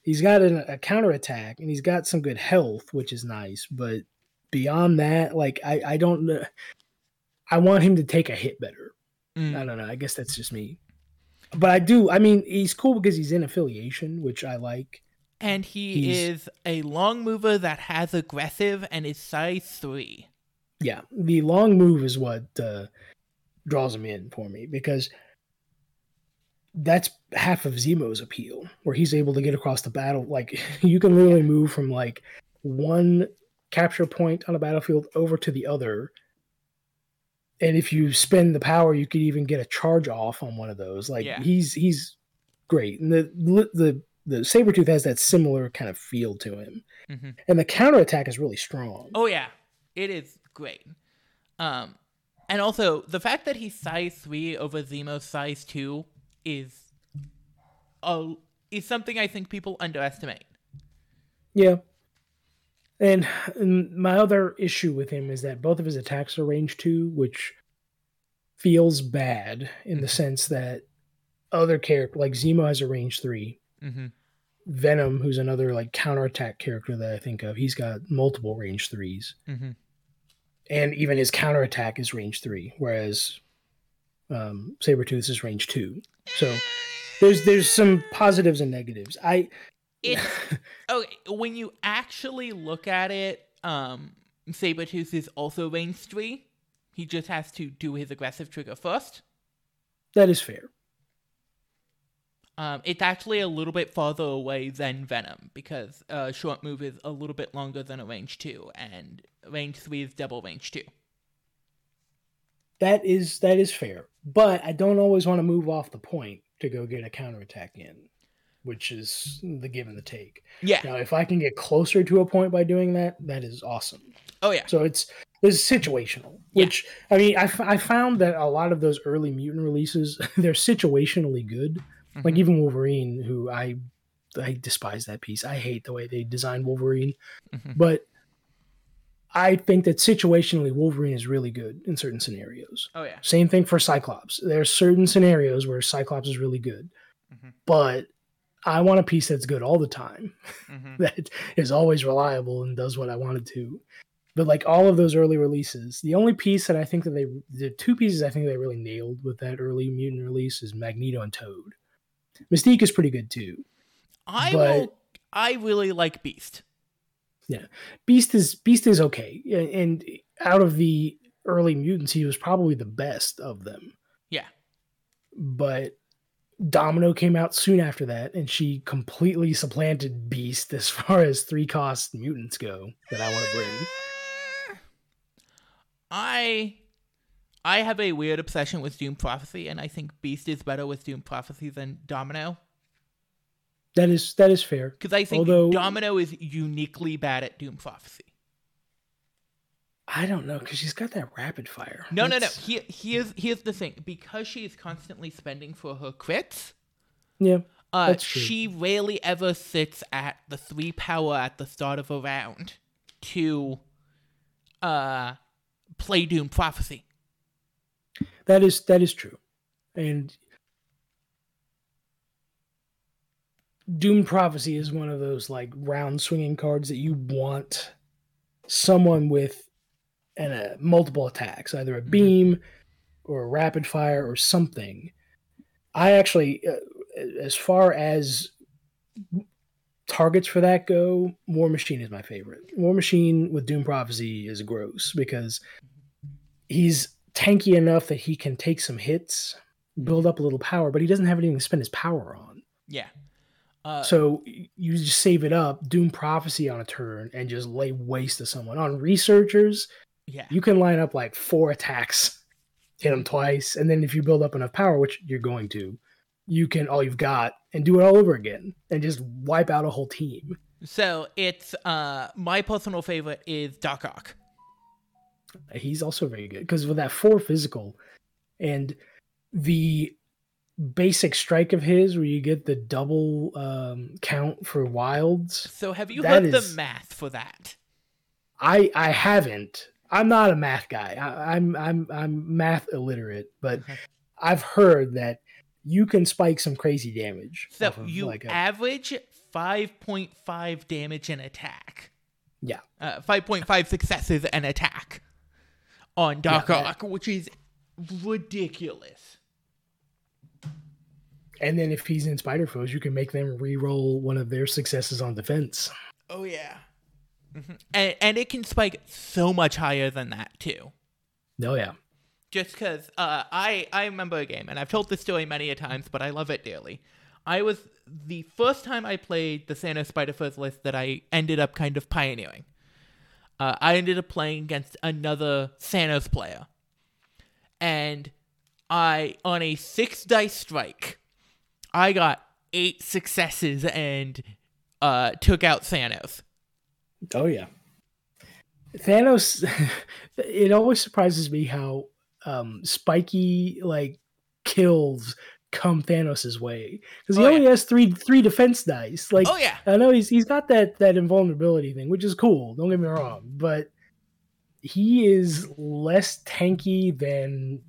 he's got an, a counterattack, and he's got some good health, which is nice. But beyond that, like I, I don't know. I want him to take a hit better. Mm. I don't know. I guess that's just me. But I do. I mean, he's cool because he's in affiliation, which I like. And he He's- is a long mover that has aggressive and is size 3. Yeah, the long move is what uh, draws him in for me because that's half of Zemo's appeal, where he's able to get across the battle. Like (laughs) you can literally move from like one capture point on a battlefield over to the other. And if you spend the power, you could even get a charge off on one of those. Like Yeah. he's he's great. And the the the Sabretooth has that similar kind of feel to him. mm-hmm. And the counterattack is really strong. Oh yeah, it is great. Um, and also the fact that he's size three over Zemo's size two is, a is something I think people underestimate. Yeah. And, and my other issue with him is that both of his attacks are range two, which feels bad in the sense that other character like Zemo has a range three. Mm-hmm. Venom, who's another like counterattack character that I think of, he's got multiple range threes. Mm-hmm. And even his counterattack is range three, whereas um Sabretooth is range two. So there's there's some positives and negatives. I It's (laughs) okay when you actually look at it. Um, Sabretooth is also range three. He just has to do his aggressive trigger first. that is fair. Um, it's actually a little bit farther away than Venom because uh, short move is a little bit longer than a range two, and range three is double range two. That is that is fair, but I don't always want to move off the point to go get a counterattack in, which is the give and the take. Yeah. Now, if I can get closer to a point by doing that, that is awesome. Oh yeah. So it's it's situational. Yeah. Which I mean, I, f- I found that a lot of those early mutant releases (laughs) they're situationally good. Like Mhm. even Wolverine, who I I despise that piece. I hate the way they designed Wolverine, Mhm. but I think that situationally Wolverine is really good in certain scenarios. Oh yeah. Same thing for Cyclops. There are certain scenarios where Cyclops is really good, Mhm. but I want a piece that's good all the time, hmm (laughs) that is always reliable and does what I wanted to. But like all of those early releases, the only piece that I think that they, the two pieces I think they really nailed with that early mutant release is Magneto and Toad. Mystique is pretty good too. I But- will. I really like Beast. Yeah, Beast is Beast is okay, and out of the early mutants, he was probably the best of them. Yeah. But Domino came out soon after that, and she completely supplanted Beast as far as three cost mutants go that I want to bring. I I have a weird obsession with Doom Prophecy, and I think Beast is better with Doom Prophecy than Domino. That is that is fair. Because I think Although- Domino is uniquely bad at Doom Prophecy. I don't know because she's got that rapid fire. No, no, no. That's- Here, here's here's the thing. Because she is constantly spending for her crits, Yeah, Uh, That's she rarely ever sits at the three power at the start of a round to uh play Doom Prophecy. That is that is true, and Doom Prophecy is one of those like round swinging cards that you want someone with and uh, multiple attacks, either a beam or a rapid fire or something. I actually, uh, as far as targets for that go, War Machine is my favorite. War Machine with Doom Prophecy is gross because he's tanky enough that he can take some hits, build up a little power, but he doesn't have anything to spend his power on. Yeah. Uh, So you just save it up, Doom Prophecy on a turn, and just lay waste to someone. On researchers, yeah. you can line up like four attacks, hit them twice, and then if you build up enough power, which you're going to, you can all you've got and do it all over again and just wipe out a whole team. So it's uh my personal favorite is Doc Ock. He's also very good because with that four physical and the basic strike of his where you get the double um, count for wilds. So have you That heard is- the math for that? I I haven't. I'm not a math guy. I, I'm I'm I'm math illiterate, but Okay. I've heard that you can spike some crazy damage. So of, you like a- average 5.5 damage an attack. Yeah. Uh, 5.5 successes an attack on Doc Ock, which is ridiculous. and then if he's in spider foes, you can make them re-roll one of their successes on defense. Oh yeah. Mhm. And, and it can spike so much higher than that too. Oh yeah. just because uh, I I remember a game, and I've told this story many a times, but I love it dearly. I was the first time I played the Santa Spider First list that I ended up kind of pioneering. Uh, I ended up playing against another Santa's player, and I on a six dice strike, I got eight successes and uh, took out Thanos. Oh yeah. Thanos (laughs) it always surprises me how um spiky like kills come Thanos's way cuz he Oh, only has 3 3 defense dice. Like Oh yeah, I know he's he's got that that invulnerability thing, which is cool, don't get me wrong, but he is less tanky than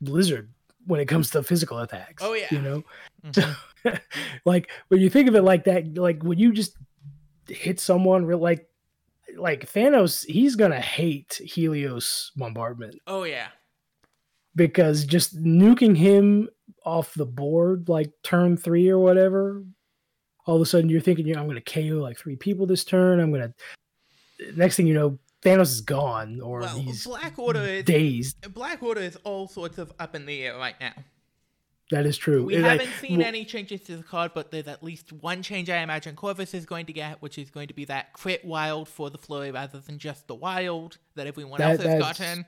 Blizzard when it comes to physical attacks. Oh, yeah. You know? Mhm. (laughs) like when you think of it like that, like when you just hit someone real like like Thanos, he's gonna hate Helios bombardment oh yeah, because just nuking him off the board like turn three or whatever, all of a sudden you're thinking, I'm gonna KO like three people this turn. I'm gonna next thing you know, Thanos is gone or well, he's Black Order is dazed. Black Order is all sorts of up in the air right now. That is true. We haven't seen well, any changes to the card, but there's at least one change I imagine Corvus is going to get, which is going to be that crit wild for the flurry rather than just the wild that everyone That- else has gotten.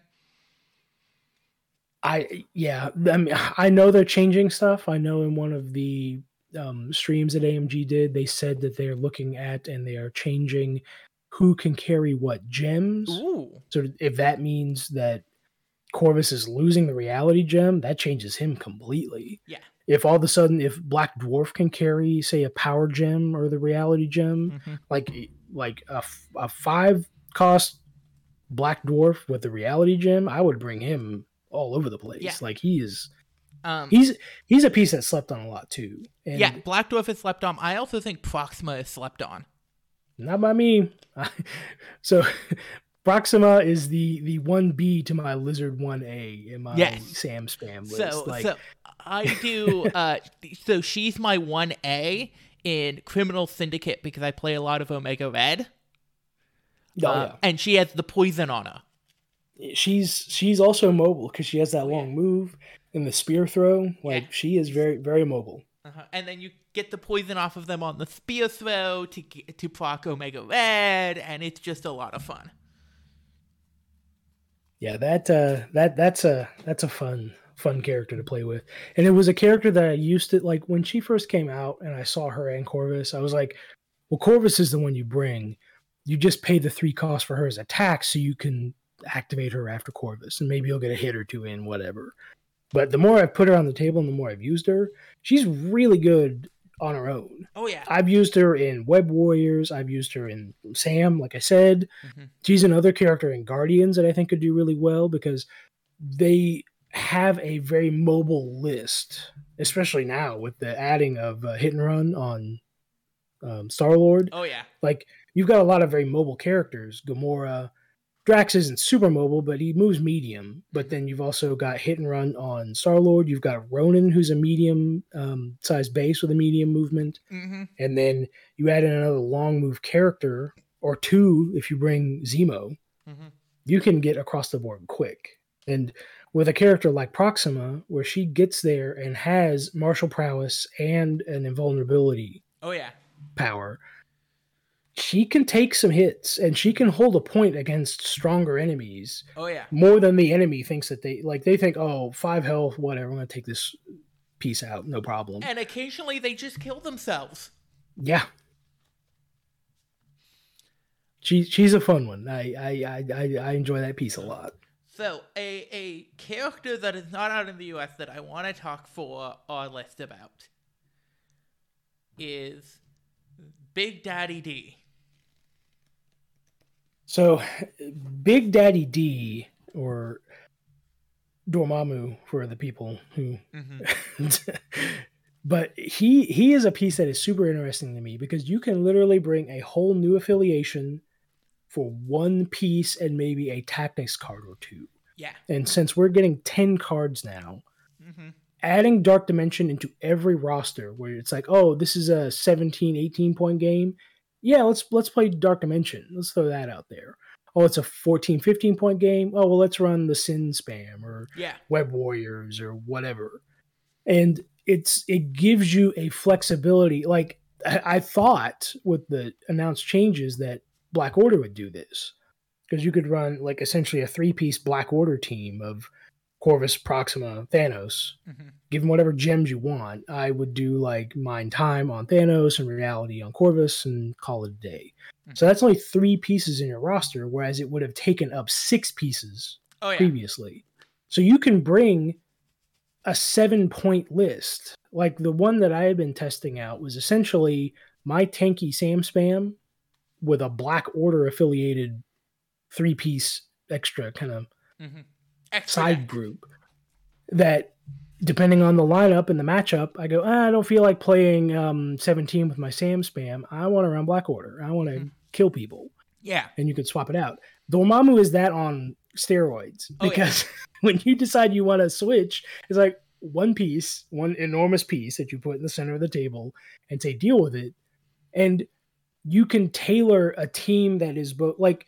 I yeah, I mean, I know they're changing stuff. I know in one of the um, streams that AMG did, they said that they're looking at and they are changing who can carry what gems. Ooh. So if that means that Corvus is losing the reality gem, that changes him completely. Yeah. If all of a sudden, if Black Dwarf can carry, say, a power gem or the reality gem, Mhm. like like a five cost Black Dwarf with the reality gem, I would bring him all over the place. Yeah. Like he is, Um, he's he's a piece that slept on a lot too. And yeah, Black Dwarf is slept on. I also think Proxima is slept on. not by me. (laughs) so Proxima is the the one B to my Lizard one A in my Yes. Sam spam list. So, like so I do. (laughs) Uh, so she's my one A in Criminal Syndicate because I play a lot of Omega Red, oh, uh, and she has the poison on her. she's she's also mobile because she has that long move and the spear throw. Like Yeah. she is very very mobile. Uh-huh. And then you get the poison off of them on the spear throw to to proc Omega Red, and it's just a lot of fun. Yeah, that uh that that's a that's a fun fun character to play with. And it was a character that I used to like when she first came out and I saw her and Corvus, I was like, well Corvus is the one you bring. You just pay the 3 cost for her as attack so you can activate her after Corvus and maybe you'll get a hit or two in whatever. But the more I've put her on the table and the more I've used her, she's really good on her own. Oh yeah. I've used her in Web Warriors. I've used her in Sam, like I said. Mhm. She's another character in Guardians that I think could do really well because they have a very mobile list, especially now with the adding of uh, Hit and Run on um, Star Lord. Oh yeah. Like you've got a lot of very mobile characters. Gamora, Drax isn't super mobile, but he moves medium. But then you've also got Hit and Run on Star Lord. You've got Ronan, who's a medium um, sized base with a medium movement Mm-hmm. and then you add in another long move character or two if you bring Zemo, Mm-hmm. you can get across the board quick. And with a character like Proxima, where she gets there and has martial prowess and an invulnerability Oh yeah. power, she can take some hits and she can hold a point against stronger enemies Oh yeah. more than the enemy thinks that they like. They think, oh, five health, whatever, I'm going to take this piece out, no problem. And occasionally they just kill themselves. Yeah. She she's a fun one. I I I I, I enjoy that piece a lot. So a a character that is not out in the U.S. that I want to talk for our list about is Big Daddy D. So, Big Daddy D or Dormammu for the people who Mm-hmm. (laughs) but he he is a piece that is super interesting to me because you can literally bring a whole new affiliation for one piece and maybe a tactics card or two. Yeah. And since we're getting 10 cards now, Mm-hmm. adding dark dimension into every roster where it's like oh this is a 17 18 point game yeah let's let's play dark dimension. Let's throw that out there. Oh it's a 14 15 point game. Oh well let's run the sin spam or Yeah. web warriors or whatever. And it's it gives you a flexibility. Like i, I thought with the announced changes that black order would do this because you could run like essentially a three piece black order team of corvus proxima thanos Mm-hmm. give them whatever gems you want. I would do like mine time on Thanos and reality on Corvus and call it a day. So that's only three pieces in your roster, whereas it would have taken up six pieces Oh yeah. previously. So you can bring a seven point list. Like the one that I had been testing out was essentially my tanky Sam spam with a Black Order affiliated three piece extra kind of Mm-hmm. Extra side group that depending on the lineup and the matchup, I go, ah, I don't feel like playing um, 17 with my Sam spam. I want to run Black Order. I want to Mhm. kill people. Yeah. And you can swap it out. Dormammu is that on steroids Oh, yeah. because (laughs) when you decide you want to switch, it's like one piece, one enormous piece that you put in the center of the table and say, deal with it. And you can tailor a team that is both like,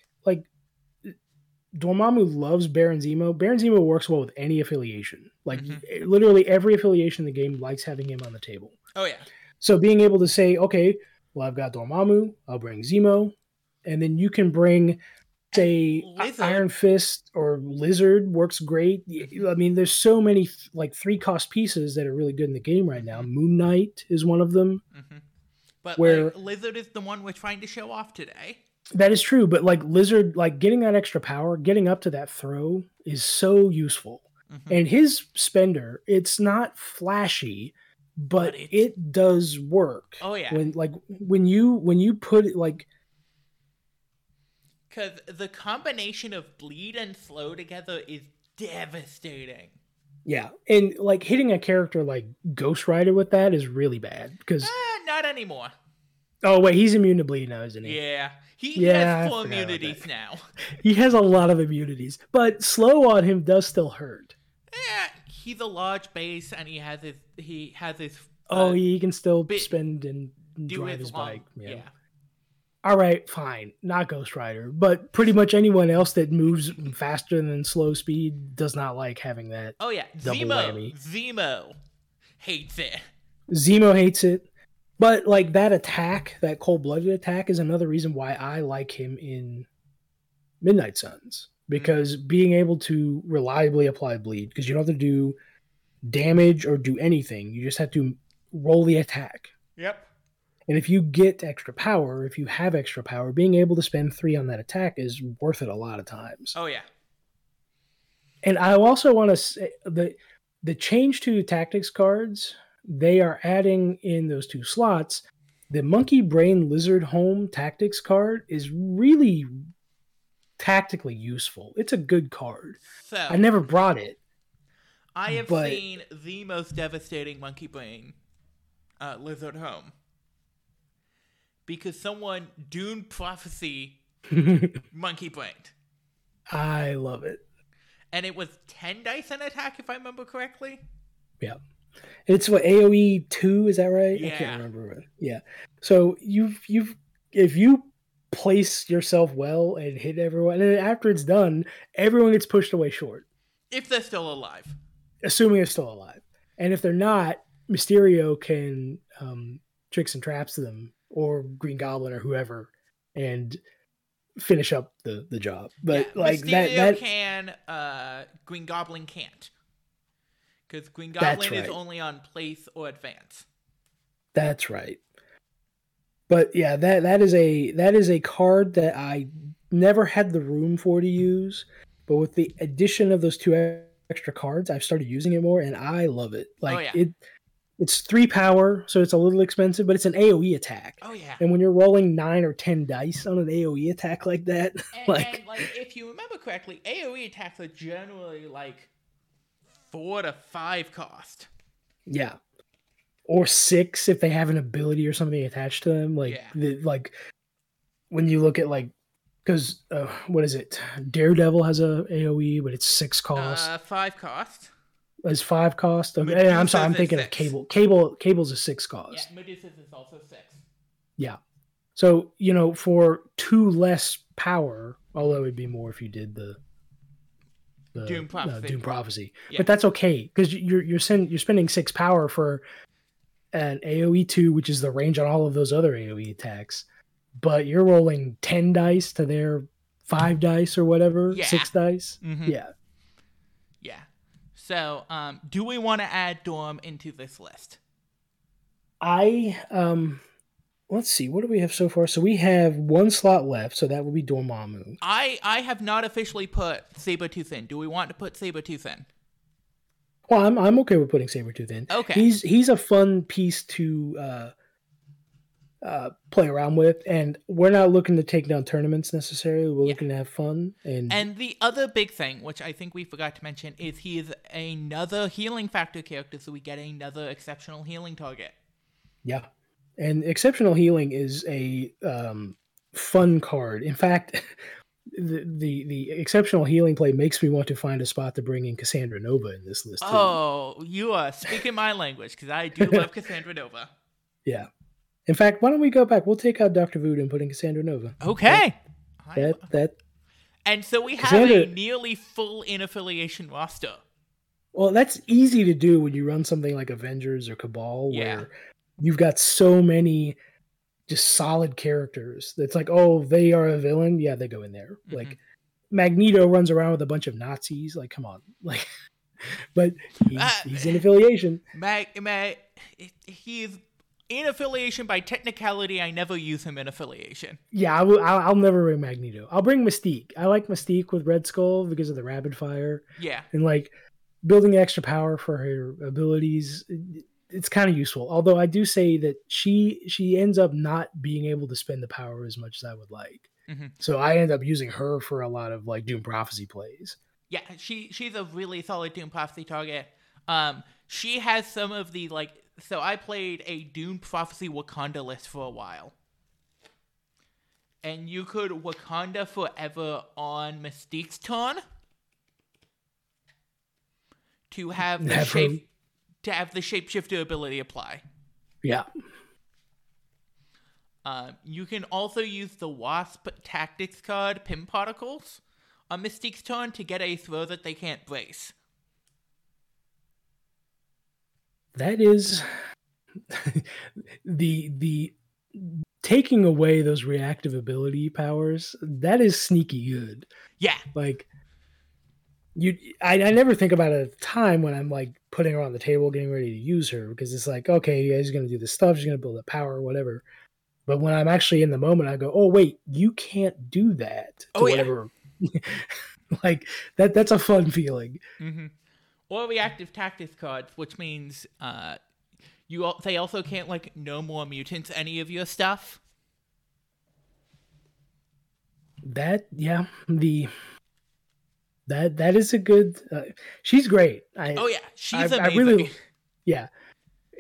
Dormammu loves Baron Zemo. Baron Zemo works well with any affiliation. Like Mhm. literally every affiliation in the game likes having him on the table. Oh yeah. So being able to say, okay, well I've got Dormammu, I'll bring Zemo, and then you can bring say Iron Fist or Lizard works great. I mean, there's so many like three cost pieces that are really good in the game right now. Moon Knight is one of them. Mm-hmm. But Where- like, Lizard is the one we're trying to show off today. That is true, but like Lizard, like getting that extra power, getting up to that throw is so useful. Mhm. And his spender, it's not flashy, but, But it does work. Oh yeah. When like when you when you put it like Because the combination of bleed and slow together is devastating. yeah, and like hitting a character like Ghost Rider with that is really bad because Ah, not anymore. oh wait, he's immune to bleed now, isn't he? Yeah. He Yeah, has full immunities now. He has a lot of immunities, but slow on him does still hurt. Eh, he's a large base and he has his he has his Oh, uh, he can still bit- spend and drive his long- bike. Yeah. all right, fine, not Ghost Rider, but pretty much anyone else that moves faster than slow speed does not like having that. Oh yeah. Double Zemo. whammy. Zemo hates it. Zemo hates it, but like that attack, that cold blooded attack, is another reason why I like him in Midnight Suns because mm-hmm. being able to reliably apply bleed because you don't have to do damage or do anything, you just have to roll the attack. Yep. And if you get extra power, if you have extra power, being able to spend three on that attack is worth it a lot of times. Oh yeah. And I also want to say eh, the the change to tactics cards they are adding in those two slots. The Monkey Brain Lizard Home Tactics card is really tactically useful. It's a good card. So I never brought it. I have but- seen the most devastating monkey brain uh, lizard home because someone Doom prophecy (laughs) monkey brained, I love it. and it was ten dice an attack if I remember correctly. It's what AOE two is that right? I Yeah. can't remember. Yeah. So you've you've if you place yourself well and hit everyone, and then after it's done, everyone gets pushed away short, If they're still alive, assuming they're still alive. And if they're not, Mysterio can um, tricks and traps them, or Green Goblin, or whoever, and finish up the the job. But Yeah, like that Mysterio that can, uh, Green Goblin can't, because Green That's Goblin is only on place or advance. That's right. But yeah, that that is a that is a card that I never had the room for to use, but with the addition of those two extra cards, I've started using it more and I love it. Oh, like Oh, yeah. it it's 3 power, so it's a little expensive, but it's an AoE attack. Oh yeah, And when you're rolling 9 or 10 dice on an AoE attack like that, (laughs) and, like and, like if you remember correctly, AOE attacks are generally like four to five cost. Yeah. Or six if they have an ability or something attached to them. Like Yeah. the like when you look at like because uh, what is it? Daredevil has a AOE, but it's six cost. Uh, five cost. it's five cost. Okay, I'm sorry, I'm Medusa's is thinking of six. cable. Cable cable's a six cost. Yeah, Medusa's is also six. Yeah. So you know, for two less power, although it'd be more if you did the. The Doom uh, Prophecy. Doom prophecy, Yeah. but that's okay because you're you're send, you're spending six power for an AOE two, which is the range on all of those other AOE attacks, but you're rolling ten dice to their five dice or whatever, Yeah. six dice. Mhm. Yeah, Yeah. So, um, do we want to add Dorm into this list? I um, let's see, what do we have so far? So we have one slot left, so that would be Dormammu. I I have not officially put Sabretooth in. Do we want to put Sabretooth in? Well, I'm I'm okay with putting Sabretooth in. Okay. He's he's a fun piece to uh uh play around with and we're not looking to take down tournaments necessarily. We're Yeah. looking to have fun and, And the other big thing, which I think we forgot to mention, is he is another healing factor character, so we get another exceptional healing target. yeah. And exceptional healing is a um fun card. In fact, (laughs) the, the the exceptional healing play makes me want to find a spot to bring in Cassandra Nova in this list. too. Oh, you are speaking my language because I do love (laughs) Cassandra Nova. Yeah. In fact, why don't we go back? We'll take out Dr. Voodoo and put in Cassandra Nova. Okay. That that and so we have a nearly full in affiliation roster. Well, that's easy to do when you run something like Avengers or Cabal, Yeah. where you've got so many just solid characters. That's like, oh, they are a villain. Yeah, they go in there. Mm-hmm. Like Magneto runs around with a bunch of Nazis. Like, come on, (laughs) like, but he's, Ah, he's in affiliation. Mag, Mag, he is in affiliation by technicality. I never use him in affiliation. Yeah, I will. I'll, I'll never bring Magneto. I'll bring Mystique. I like Mystique with Red Skull because of the rapid fire Yeah. and like building extra power for her abilities it- it's kind of useful although i do say that she she ends up not being able to spend the power as much as i would like Mhm. so i end up using her for a lot of like doom prophecy plays Yeah, she she's a really solid Doom Prophecy target. Um, she has some of the like. So I played a Doom Prophecy Wakanda list for a while, and you could Wakanda forever on Mystique's turn to have the (laughs) shape to have the shapeshifter ability apply. yeah Um, you can also use the Wasp Tactics card, Pym Particles, on Mystique's turn to get a throw that they can't brace. that is (laughs) the the taking away those reactive ability powers that is sneaky good Yeah, like you I, I never think about it at the time when i'm like putting her on the table getting ready to use her because it's like okay yeah, he's gonna do this stuff she's gonna build up power whatever but when i'm actually in the moment i go oh wait you can't do that to Oh, yeah. whatever (laughs) like that that's a fun feeling Mm-hmm. Or reactive tactics cards, which means uh, You al- they also can't like no more mutants any of your stuff. That yeah, the that that is a good. Uh, she's great. I, Oh yeah, she's I, I amazing. really, yeah,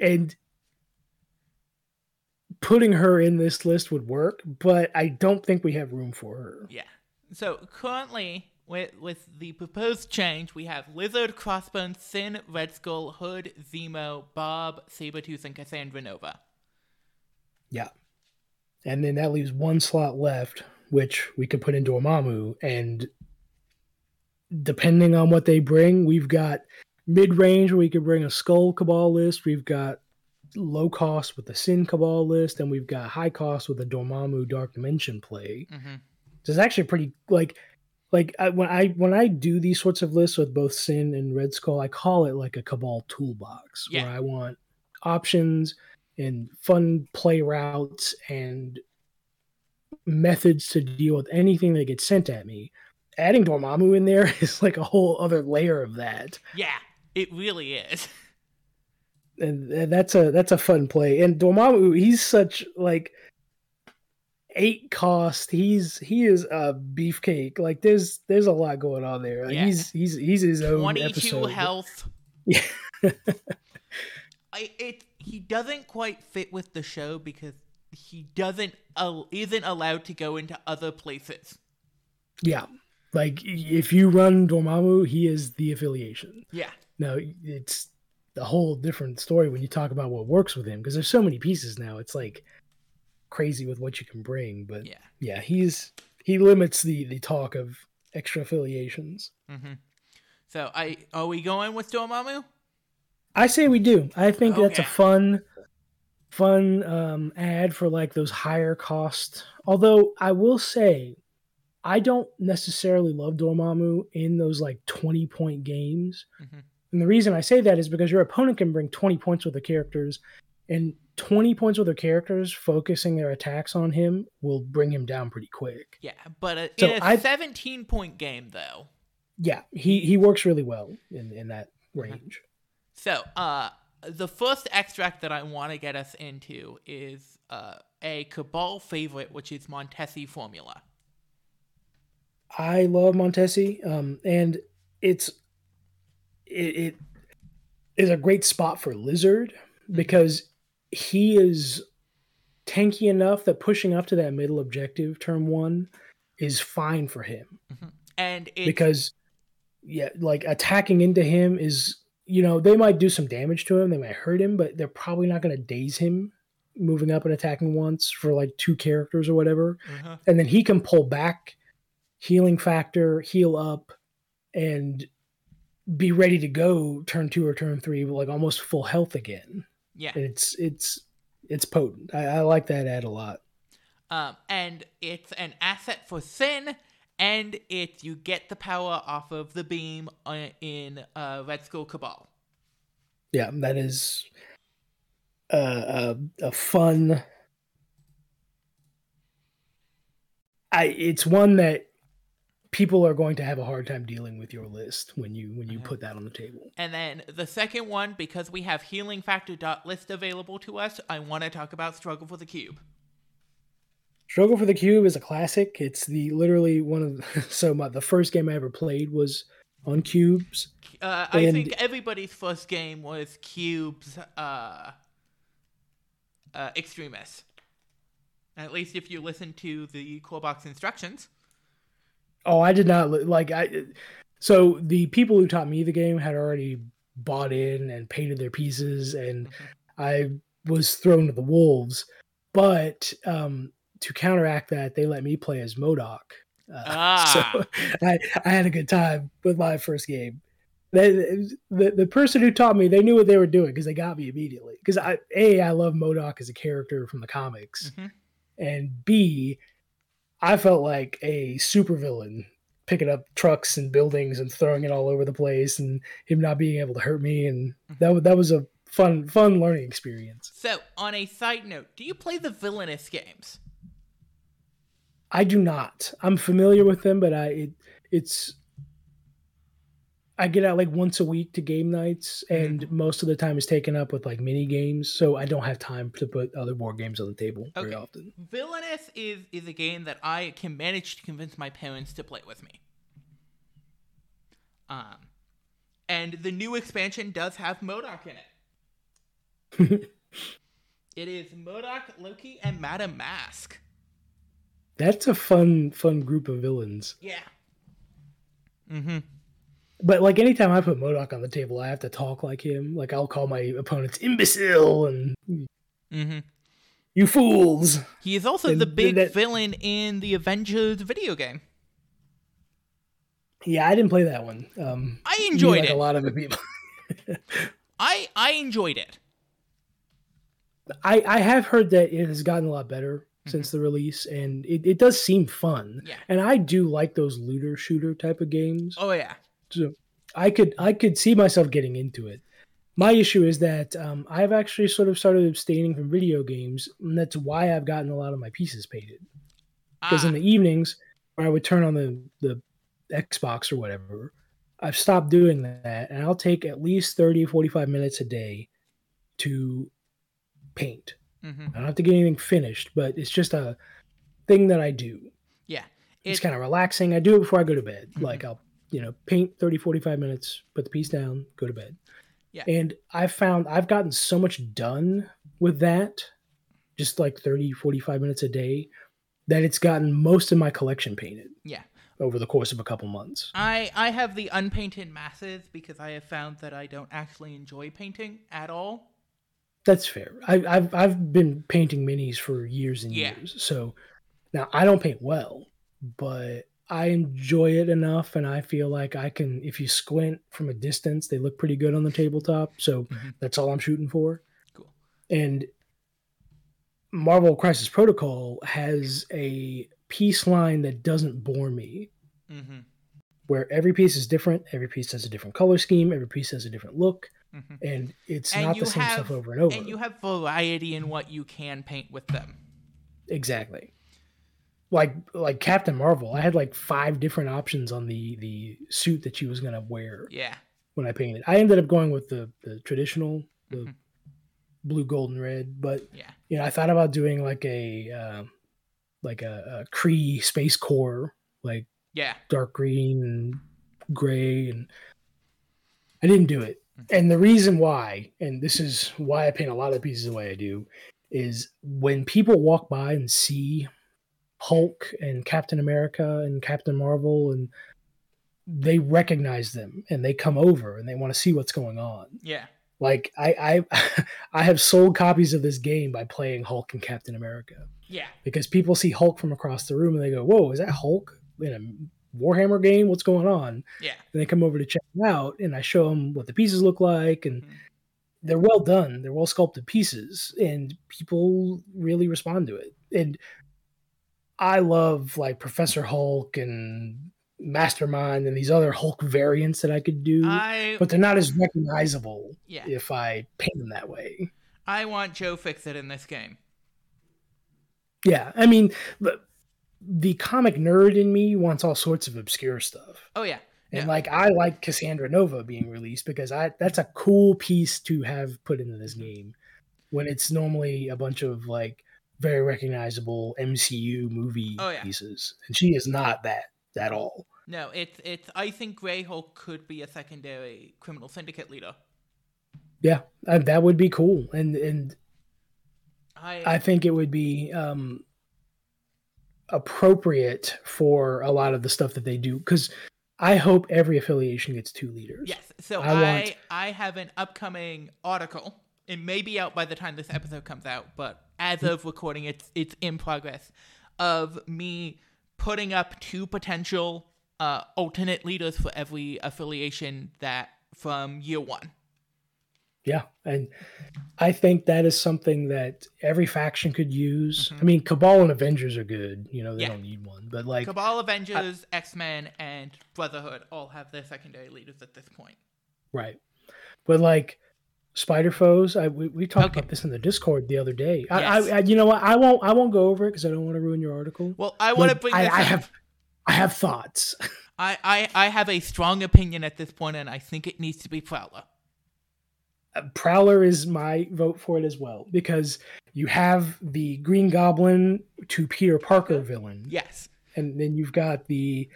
and putting her in this list would work, but I don't think we have room for her. Yeah. So currently, with with the proposed change, we have Lizard, Crossbones, Sin, Red Skull, Hood, Zemo, Bob, Sabretooth, and Cassandra Nova. Yeah, and then that leaves one slot left, which we could put into Dormammu, and depending on what they bring, we've got mid range where we could bring a Skull Cabal list. We've got low cost with the Sin Cabal list, and we've got high cost with the Dormammu Dark Dimension play. Mm-hmm. So it's actually pretty like like I, when I when I do these sorts of lists with both Sin and Red Skull, I call it like a Cabal toolbox Yeah. where I want options and fun play routes and methods to deal with anything that gets sent at me. Adding Dormammu in there (laughs) is like a whole other layer of that, Yeah, it really is. (laughs) and, and that's a that's a fun play. And Dormammu, he's such like eight cost. He's he is a beefcake. Like there's there's a lot going on there. Like, Yeah. He's he's he's his own Twenty-two episode. health. Yeah. (laughs) I it he doesn't quite fit with the show because he doesn't uh, isn't allowed to go into other places. Yeah. Like if you run Dormammu, he is the affiliation. Yeah. Now it's a whole different story when you talk about what works with him because there's so many pieces now. It's like crazy with what you can bring, but Yeah. yeah, he's he limits the the talk of extra affiliations. Mm-hmm. So I are we going with Dormammu? I say we do. I think that's a fun fun um ad for like those higher cost. Although I will say I don't necessarily love Dormammu in those like 20 point games. Mhm. And the reason I say that is because your opponent can bring 20 points with the characters and 20 points with their characters focusing their attacks on him will bring him down pretty quick. Yeah, but uh, So in a I- 17 point game though. Yeah, he he works really well in in that range. So, uh, the first extract that I want to get us into is uh, a Cabal favorite, which is Montesi formula. I love Montesi, um, and it's it, it is a great spot for Lizard because he is tanky enough that pushing up to that middle objective turn one is fine for him. And it's, because yeah, like attacking into him is you know they might do some damage to him, they might hurt him, but they're probably not going to daze him moving up and attacking once for like two characters or whatever. Mhm. and then he can pull back healing factor heal up and be ready to go turn two or turn three like almost full health again yeah. it's it's it's potent i, I like that ad a lot Um, and it's an asset for Sin, and it you get the power off of the beam uh, in uh, Red Skull Cabal. yeah that is a, a, a fun i it's one that people are going to have a hard time dealing with your list when you when you Mhm. put that on the table And then the second one, because we have healing factor dot list available to us, I want to talk about Struggle for the Cube. Struggle for the Cube is a classic. It's the literally one of the, (laughs) so my the first game I ever played was on cubes. Uh, I And- think everybody's first game was Cube's uh, uh, Extremis. At least if you listen to the core box instructions. Oh, I did not like I. So the people who taught me the game had already bought in and painted their pieces, and I was thrown to the wolves. But um, to counteract that, they let me play as MODOK. Uh, (laughs) Ah. So (laughs) I, I had a good time with my first game. The, the, the person who taught me, they knew what they were doing because they got me immediately. Because I, a, I love MODOK as a character from the comics, Mhm. and b, I felt like a supervillain picking up trucks and buildings and throwing it all over the place, and him not being able to hurt me, and mm-hmm. that that was a fun fun learning experience. So, on a side note, do you play the villainous games? I do not. I'm familiar with them, but I it, it's I get out like once a week to game nights, Mm-hmm. and most of the time is taken up with like mini games. So I don't have time to put other board games on the table very often. Villainous is is a game that I can manage to convince my parents to play with me. Um, and the new expansion does have MODOK in it. (laughs) it is Modoc, Loki, and Madame Masque. That's a fun, fun group of villains. Yeah. Mm-hmm. But like anytime I put MODOK on the table, I have to talk like him. Like I'll call my opponents imbecile and Mm-hmm. you fools. He is also And the big that- villain in the Avengers video game. Yeah, I didn't play that one. Um, I enjoyed like it. A lot of the people. (laughs) I I enjoyed it. I I have heard that it has gotten a lot better since the release, and it, it does seem fun. Mm-hmm. Yeah. And I do like those looter shooter type of games. Oh yeah. So I could I could see myself getting into it. My issue is that um, I've actually sort of started abstaining from video games, and that's why I've gotten a lot of my pieces painted. Because Ah, in the evenings, where I would turn on the the Xbox or whatever, I've stopped doing that, and I'll take at least 30, 45 minutes a day to paint. mhm. I don't have to get anything finished, but it's just a thing that I do. Yeah. It's kind of relaxing. I do it before I go to bed. Mhm. Like I'll, you know, paint 30, 45 minutes, put the piece down, go to bed. Yeah. And I've found I've gotten so much done with that, just like 30, 45 minutes a day, that it's gotten most of my collection painted Yeah. over the course of a couple months. I I have the unpainted masses because I have found that I don't actually enjoy painting at all. That's fair. I, I've I've been painting minis for years and Yeah. years. So now I don't paint well, but I enjoy it enough, and I feel like I can. If you squint from a distance, they look pretty good on the tabletop. So Mhm. that's all I'm shooting for. Cool. And Marvel Crisis Protocol has a piece line that doesn't bore me, Mm-hmm. where every piece is different. Every piece has a different color scheme. Every piece has a different look, Mm-hmm. and it's And not the same have- stuff over and over. And you have variety in what you can paint with them. Exactly. Like like Captain Marvel, I had like five different options on the the suit that she was gonna wear Yeah. when I painted. I ended up going with the the traditional, the Mhm. blue, gold, and red. But Yeah. you know, I thought about doing like a um like a, a Kree space core, like Yeah. dark green and gray, and I didn't do it. Mhm. And the reason why, and this is why I paint a lot of pieces the way I do, is when people walk by and see Hulk and Captain America and Captain Marvel and they recognize them and they come over and they want to see what's going on. Yeah. Like I I (laughs) I have sold copies of this game by playing Hulk and Captain America Yeah. because people see Hulk from across the room and they go, "Whoa, is that Hulk in a Warhammer game? What's going on?" Yeah. And they come over to check it out, and I show them what the pieces look like, and Mhm. they're well done. They're well sculpted pieces, and people really respond to it. And I love like Professor Hulk and Mastermind and these other Hulk variants that I could do, I but they're not as recognizable yeah. if I paint them that way. I want Joe Fixit in this game. Yeah, I mean, the, the comic nerd in me wants all sorts of obscure stuff. Oh yeah. And Yeah. like I like Cassandra Nova being released because I that's a cool piece to have put into this mm-hmm. game when it's normally a bunch of like very recognizable MCU movie Oh, yeah. pieces. And she is not that at all. No, it's it's. I think Grey Hulk could be a secondary criminal syndicate leader. Yeah, uh, that would be cool. And and I, I think it would be um appropriate for a lot of the stuff that they do cuz I hope every affiliation gets two leaders. yes. So I I want- I have an upcoming article. It may be out by the time this episode comes out, but as of recording, it's it's in progress. Of me putting up two potential uh, alternate leaders for every affiliation that from year one. Yeah, and I think that is something that every faction could use. Mhm. I mean, Cabal and Avengers are good. You know, they Yeah. don't need one, but like, Cabal, Avengers, X Men, and Brotherhood all have their secondary leaders at this point. right? But like, Spider Foes, I we, we talked Okay. about this in the Discord the other day. I, Yes. I, I you know what? I won't I won't go over it because I don't want to ruin your article. Well, I want to bring I, I have I have thoughts. (laughs) I, I, I have a strong opinion at this point, and I think it needs to be Prowler. Uh, Prowler is my vote for it as well because you have the Green Goblin to Peter Parker villain, Yes. and then you've got the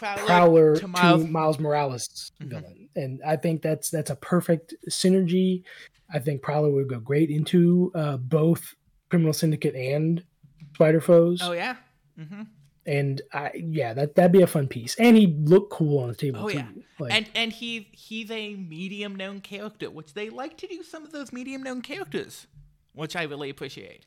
Prowler, Prowler to to Miles. Miles, Morales Mhm. villain, and I think that's that's a perfect synergy. I think Prowler would go great into uh, both Criminal Syndicate and Spider Foes, Oh, yeah? Mm-hmm. and I yeah that that'd be a fun piece, and he looked cool on the table Oh, too. yeah. Like, And and he he's a medium known character, which they like to do some of those medium known characters, which I really appreciate.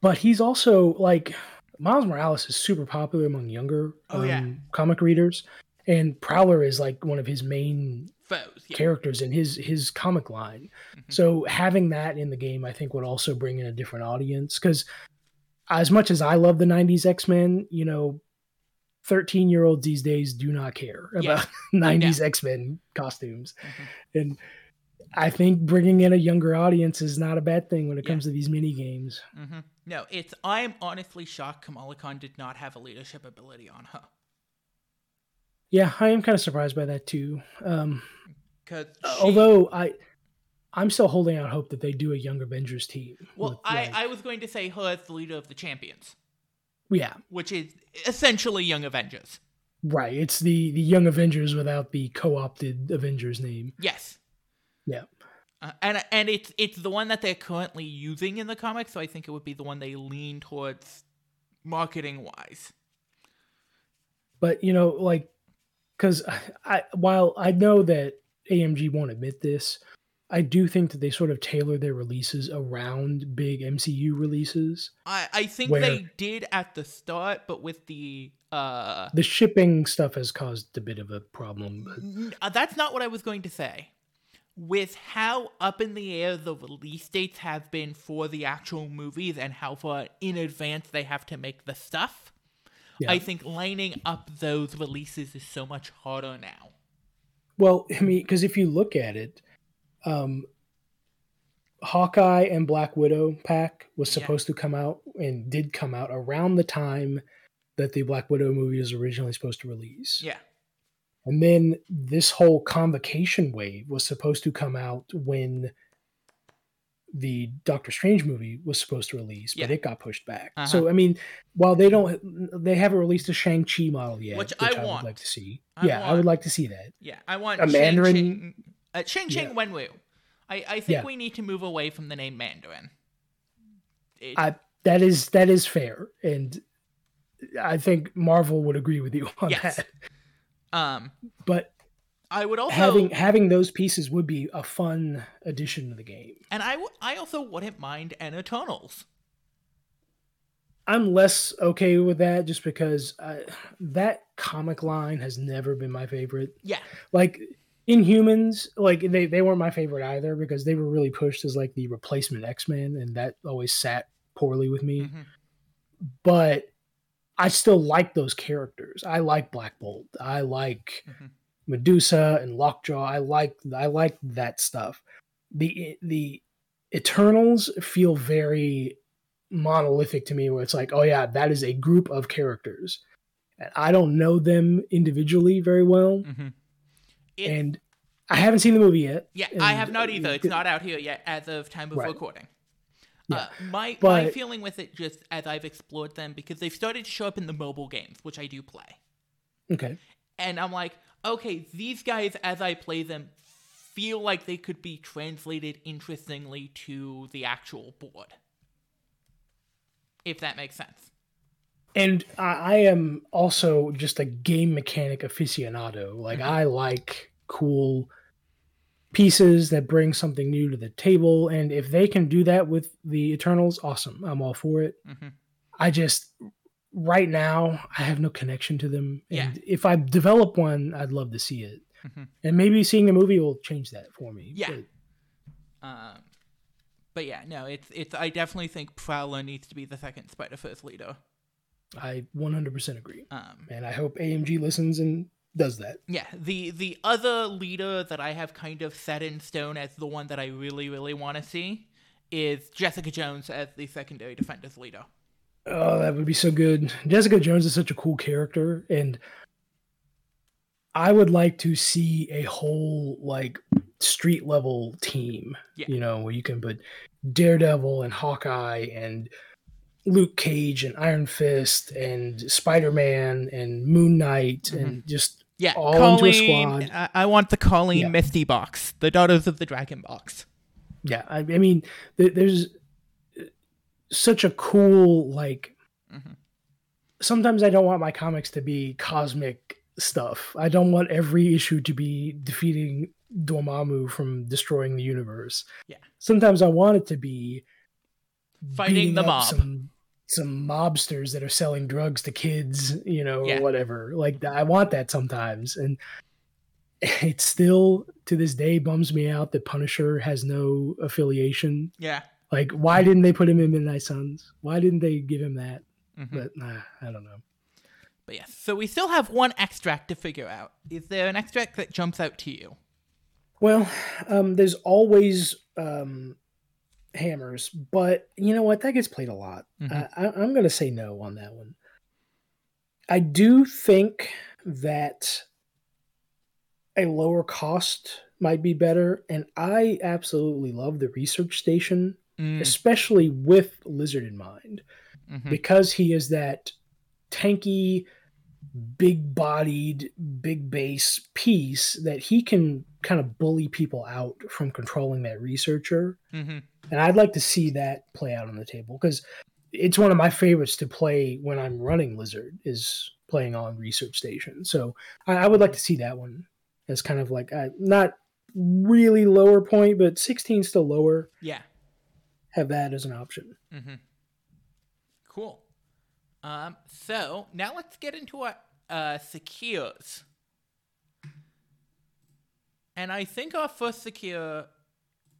but he's also like Miles Morales is super popular among younger Oh, yeah. um, comic readers, and Prowler is like one of his main Foes, yeah. characters in his his comic line. Mhm. So having that in the game, I think, would also bring in a different audience. Because as much as I love the '90s X Men, you know, 13 year olds these days do not care Yeah. about 90s X Men costumes, Mhm. and I think bringing in a younger audience is not a bad thing when it Yeah. comes to these mini games. hmm No, it's I'm honestly shocked Kamala Khan did not have a leadership ability on her. Yeah, I am kind of surprised by that too. Um, Because although I, I'm still holding out hope that they do a Young Avengers team. well, with, I, like- I was going to say her as the leader of the champions, yeah, which is essentially Young Avengers. right. It's the the Young Avengers without the co-opted Avengers name. Yes. Yeah. Uh, and and it's it's the one that they're currently using in the comics, so I think it would be the one they lean towards marketing wise. But you know, like, because I while I know that AMG won't admit this, I do think that they sort of tailor their releases around big MCU releases. I, I think they did at the start, but with the uh, The shipping stuff has caused a bit of a problem. But uh, that's not what I was going to say. With how up in the air the release dates have been for the actual movies and how far in advance they have to make the stuff, Yeah. I think lining up those releases is so much harder now. Well, I mean, because if you look at it, um, Hawkeye and Black Widow pack was Yeah. supposed to come out and did come out around the time that the Black Widow movie was originally supposed to release. Yeah. And then this whole convocation wave was supposed to come out when the Doctor Strange movie was supposed to release, but Yeah. it got pushed back. Uh-huh. So I mean, while they don't, they haven't released a Shang Chi model yet, Which which, I I, want. would like to see. I yeah, I would like to see that. Yeah, I want A Shang Mandarin- uh, Shang Ching Yeah. Wenwu. I, I think Yeah. we need to move away from the name Mandarin. It- I that is that is fair, and I think Marvel would agree with you on Yes. that. Um, But I would also having having those pieces would be a fun addition to the game. and I, w- I also wouldn't mind an Eternals. I'm less okay with that just because I, that comic line has never been my favorite. Yeah, Like Inhumans, like they, they weren't my favorite either because they were really pushed as like the replacement X Men, and that always sat poorly with me. mhm. But I still like those characters. I like Black Bolt. I like Mhm. Medusa and Lockjaw. I like I like that stuff. The the Eternals feel very monolithic to me where it's like, oh yeah, that is a group of characters. And I don't know them individually very well. Mhm. It- And I haven't seen the movie yet. yeah, I have not either. It's not out here yet as of time of Right. recording. Yeah, Uh, my my feeling with it, just as I've explored them, because they've started to show up in the mobile games, which I do play. Okay. and I'm like, okay, these guys, as I play them, feel like they could be translated interestingly to the actual board. If that makes sense. And I, I am also just a game mechanic aficionado. Like Mhm. I like cool pieces that bring something new to the table. And if they can do that with the Eternals, awesome. I'm all for it. hmm I just right now I have no connection to them. Yeah. And if I develop one, I'd love to see it. Mhm. And maybe seeing the movie will change that for me. Yeah. But Um, but yeah, no, it's it's. I definitely think Prowler needs to be the second Spider First leader. I 100% agree. Um, And I hope AMG listens and does that. yeah, the the other leader that I have kind of set in stone as the one that I really really want to see is Jessica Jones as the secondary defenders leader. Oh, that would be so good. Jessica Jones is such a cool character, and I would like to see a whole like street level team. Yeah. You know, where you can put Daredevil and Hawkeye and Luke Cage and Iron Fist and Spider Man and Moon Knight Mhm. and just Yeah, all into a squad. I, I want the Colleen Yeah. Misty box, the Daughters of the Dragon box. yeah. I, I mean, th- there's such a cool like. Mhm. Sometimes I don't want my comics to be cosmic stuff. I don't want every issue to be defeating Dormammu from destroying the universe. Yeah. Sometimes I want it to be Fighting the mob. Some, some mobsters that are selling drugs to kids, you know, Yeah. or whatever. Like I want that sometimes, and (laughs) it still to this day bums me out that Punisher has no affiliation. Yeah. Like, why didn't they put him in Midnight Suns? Why didn't they give him that? Mhm. But nah, I don't know. But yes, so we still have one extract to figure out. Is there an extract that jumps out to you? Well, um, there's always um, hammers, but you know what? That gets played a lot. Mhm. I, I, I'm going to say no on that one. I do think that a lower cost might be better, and I absolutely love the research station, Mm, especially with Lizard in mind mhm. because he is that tanky, big bodied, big base piece that he can kind of bully people out from controlling that researcher. Mhm. And I'd like to see that play out on the table because it's one of my favorites to play when I'm running Lizard is playing on Research Station. So I, I would like to see that one as kind of like not really lower point, but 16 still lower. Yeah. Have that as an option. Mm-hmm. Cool. Um, so now let's get into our uh, secures. And I think our first secure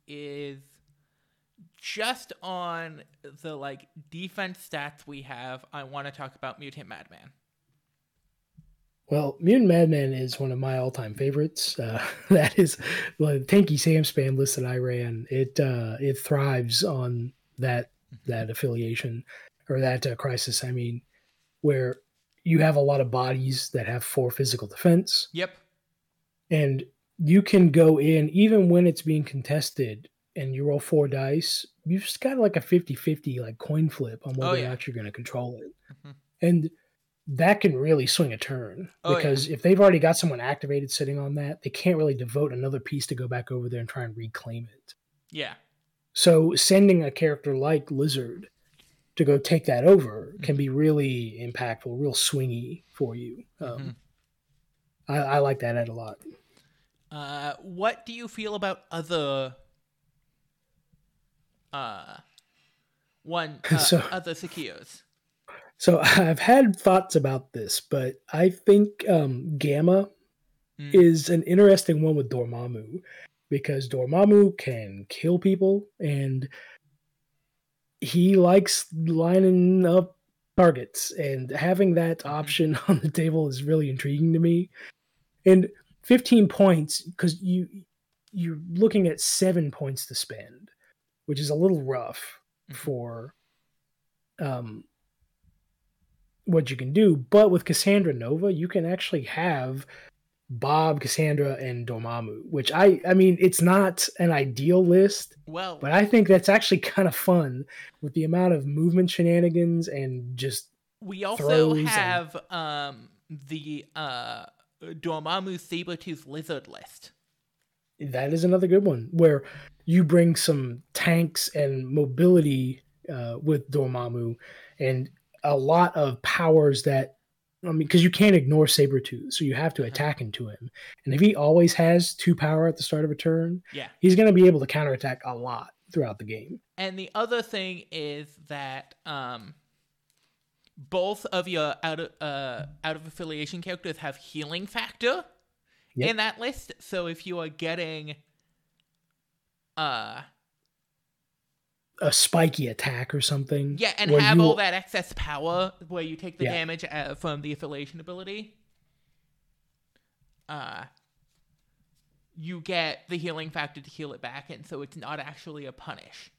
is just on the like defense stats we have. I want to talk about Mutant Madman. Well, Mutant Madman is one of my all-time favorites. Uh, (laughs) that is well, the Tanky Sam spam list that I ran. It uh, it thrives on that that affiliation or that uh, crisis. I mean, where you have a lot of bodies that have four physical defense, Yep. and you can go in even when it's being contested and you roll four dice. You've just got like a 50-50 like coin flip on whether Oh, or not you're going to control it, Mhm. and that can really swing a turn Oh, yeah. because if they've already got someone activated sitting on that, they can't really devote another piece to go back over there and try and reclaim it. Yeah. So sending a character like Lizard to go take that over Mm-hmm. can be really impactful, real swingy for you. Um, Mhm. I, I like that ad a lot. Uh, what do you feel about other uh one uh, So- other secures? So (laughs) I've had thoughts about this, but I think um, Gamma Mm. is an interesting one with Dormammu because Dormammu can kill people and he likes lining up targets and having that Mhm. option (laughs) on the table is really intriguing to me. And 15 points because you you're looking at 7 points to spend, which is a little rough Mhm. for um what you can do, but with Cassandra Nova, you can actually have Bob, Cassandra, and Dormammu, which I I mean it's not an ideal list, Well, but I think that's actually (laughs) kind of fun with the amount of movement shenanigans and just we also throws and- have um the uh Dormammu Sabretooth Lizard list. That is another good one where you bring some tanks and mobility uh, with Dormammu and a lot of powers that I mean, because you can't ignore Sabretooth, so you have to Mhm. attack into him. And if he always has two power at the start of a turn, Yeah. he's going to be able to counterattack a lot throughout the game. And the other thing is that um both of your out of uh out of affiliation characters have healing factor Yep. in that list. So if you are getting uh A spiky attack or something. yeah, and have you- all that excess power where you take the Yeah. damage uh, from the affiliation ability, uh you get the healing factor to heal it back, and so it's not actually a punish.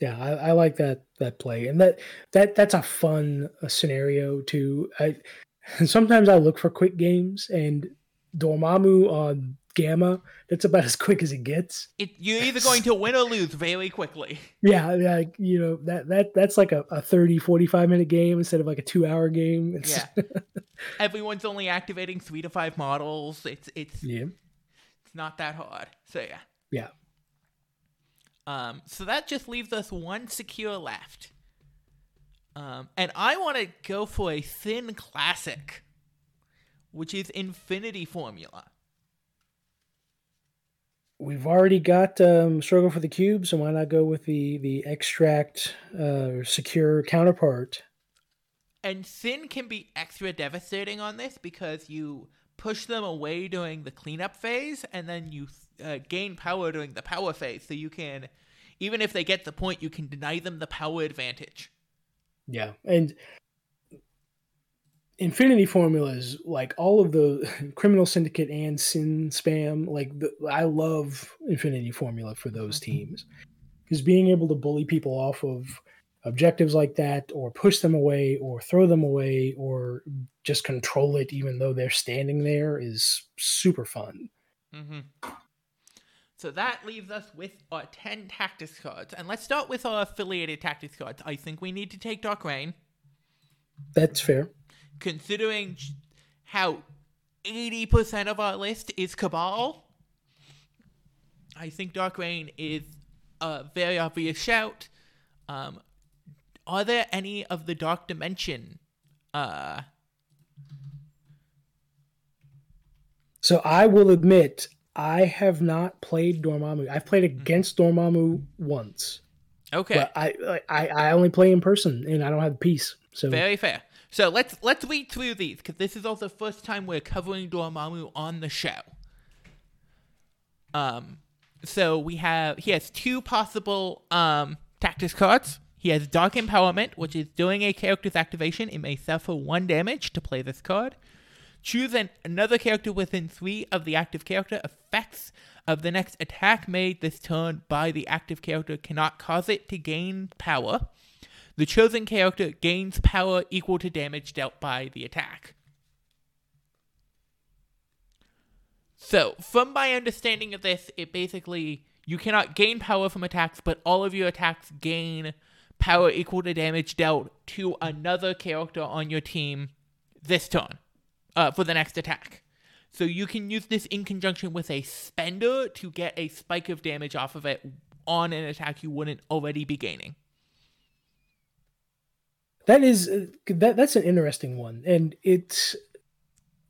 Yeah, I, I like that that play, and that that that's a fun uh, scenario too. I And (laughs) sometimes I look for quick games, and Dormammu on Gamma, that's about as quick as it gets. It, you're either going to win or lose very quickly. (laughs) Yeah, yeah, you know, that that that's like a, a 30, 45 minute game instead of like a two hour game. (laughs) It's, Yeah. Everyone's only activating three to five models. It's it's yeah. it's not that hard. So yeah. Yeah. Um, so that just leaves us one secure left. Um, and I want to go for a thin classic, which is Infinity Formula. We've already got um, struggle for the cube, so why not go with the the extract uh, secure counterpart? And sin can be extra devastating on this because you push them away during the cleanup phase, and then you uh, gain power during the power phase. So you can, even if they get the point, you can deny them the power advantage. Yeah, and Infinity formulas like all of the (laughs) Criminal Syndicate and Sin Spam. Like the, I love Infinity Formula for those teams because being able to bully people off of objectives like that, or push them away, or throw them away, or just control it even though they're standing there is super fun. Mm-hmm. So that leaves us with our 10 tactics cards. And let's start with our affiliated tactics cards. I think we need to take Dark Reign. That's fair. Considering how 80% of our list is Cabal. I think Dark Reign is a very obvious shout. Um, are there any of the Dark Dimension? Uh, So I will admit I have not played Dormammu. I've played against Dormammu once, okay. but I, I I only play in person and I don't have the piece. So Very fair. So let's let's read through these because this is also the first time we're covering Dormammu on the show. Um, so we have he has two possible um tactics cards. He has Dark Empowerment, which is during a character's activation, it may suffer one damage to play this card. Choose an, another character within three of the active character. Effects of the next attack made this turn by the active character cannot cause it to gain power. The chosen character gains power equal to damage dealt by the attack. So, from my understanding of this, it basically you cannot gain power from attacks, but all of your attacks gain power equal to damage dealt to another character on your team this turn uh, for the next attack. So you can use this in conjunction with a spender to get a spike of damage off of it on an attack you wouldn't already be gaining. That is that that's an interesting one, and it's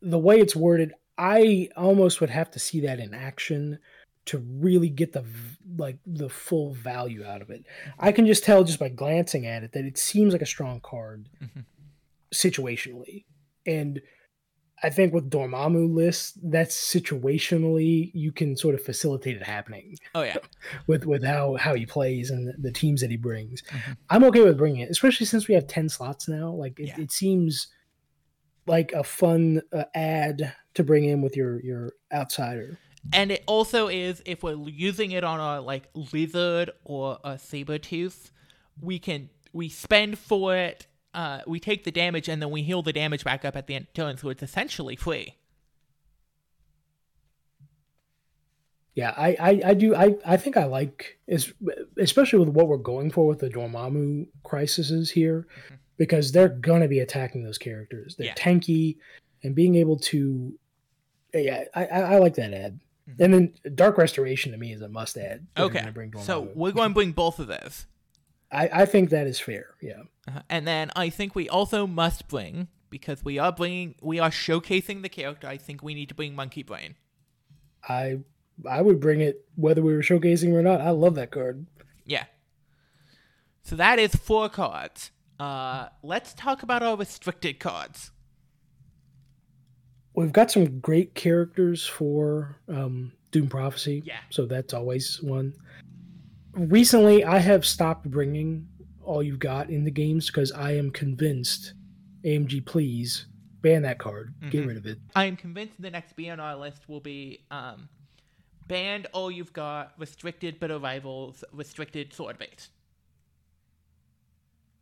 the way it's worded. I almost would have to see that in action to really get the like the full value out of it. I can just tell just by glancing at it that it seems like a strong card Mhm. situationally, and I think with Dormammu lists, that's situationally you can sort of facilitate it happening Oh yeah. (laughs) with with how how he plays and the, teams that he brings. Mhm. I'm okay with bringing it, especially since we have ten slots now. Like it, Yeah. it seems like a fun uh, ad to bring in with your your outsider. And it also is if we're using it on a like lizard or a Sabretooth, we can we spend for it. Uh, we take the damage and then we heal the damage back up at the end turn, so it's essentially free. Yeah, I I, I do I, I think I like is especially with what we're going for with the Dormammu crises here, Mhm. because they're gonna be attacking those characters. They're Yeah. tanky and being able to yeah, I, I, like that ad. Mhm. And then Dark Restoration to me is a must add. Okay, bring so we're going to bring both of those. I, I think that is fair. Yeah. Uh-huh. And then I think we also must bring because we are bringing we are showcasing the character. I think we need to bring Monkey Brain. I I would bring it whether we were showcasing or not. I love that card. Yeah. So that is four cards. Uh, let's talk about our restricted cards. We've got some great characters for um, Doom Prophecy. Yeah. So that's always one. Recently, I have stopped bringing all you've got in the games because I am convinced AMG, please ban that card. Get Mhm. rid of it. I am convinced the next B on our list will be um, banned all you've got, restricted but arrivals, restricted sword base.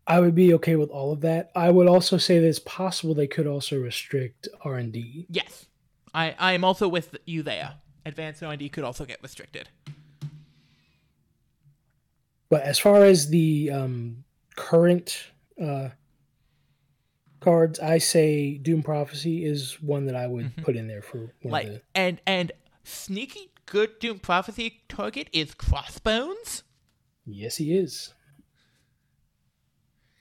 I would be okay with all of that. I would also say that it's possible they could also restrict R and D. Yes, I I am also with you there. Advanced R and D could also get restricted. But as far as the um, current uh, cards, I say Doom Prophecy is one that I would Mhm. put in there for one Like the. and and sneaky good Doom Prophecy target is Crossbones. Yes, he is.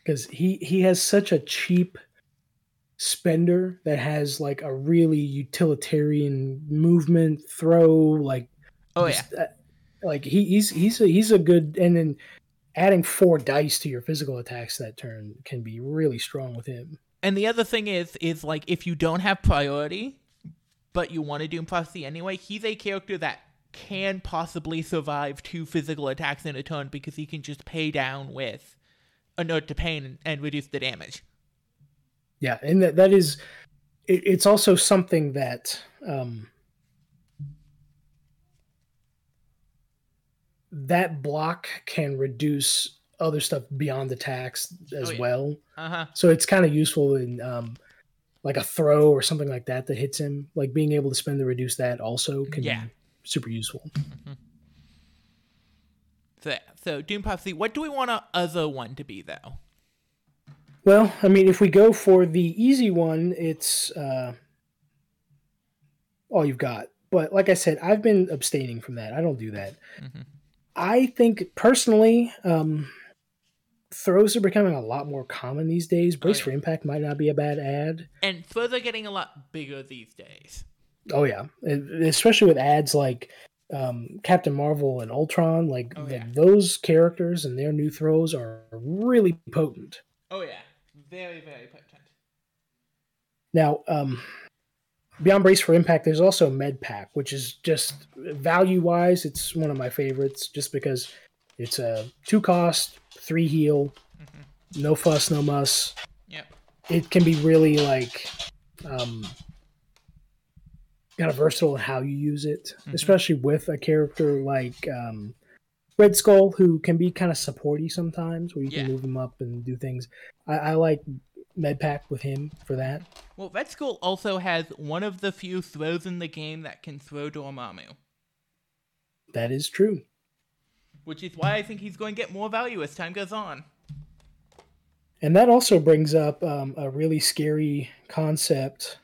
Because he he has such a cheap spender that has like a really utilitarian movement throw like Oh yeah, just, uh, like he, he's he's a, he's a good and then adding four dice to your physical attacks that turn can be really strong with him and the other thing is is like if you don't have priority, but you want to Doom Prophecy anyway, he's a character that can possibly survive two physical attacks in a turn because he can just pay down with a note to pain and, and reduce the damage. yeah and that that is it, it's also something that um that block can reduce other stuff beyond the tax as Oh, yeah. well Uh huh. so it's kind of useful in um like a throw or something like that that hits him like being able to spend to reduce that also can Yeah. be super useful So, so Doom Prophecy. What do we want our other one to be though? Well, I mean, if we go for the easy one, it's uh, all you've got. But like I said, I've been abstaining from that. I don't do that. Mhm. I think personally, um, throws are becoming a lot more common these days. Brace yeah. for Impact might not be a bad ad. And throws are getting a lot bigger these days. Oh yeah, especially with ads like um, Captain Marvel and Ultron. Like Oh, yeah. those characters and their new throws are really potent. Oh yeah, very very potent. Now, um, beyond Brace for Impact, there's also Med Pack, which is just value wise, it's one of my favorites just because it's a two cost, three heal, Mhm. no fuss, no muss. Yep. It can be really like um, kind of versatile in how you use it, Mhm. especially with a character like um, Red Skull, who can be kind of supporty sometimes, where you can move him up and do things. I, I like Med Pack with him for that. Well, Red Skull also has one of the few throws in the game that can throw Dormammu, That is true. which is why I think he's going to get more value as time goes on. And that also brings up um, a really scary concept.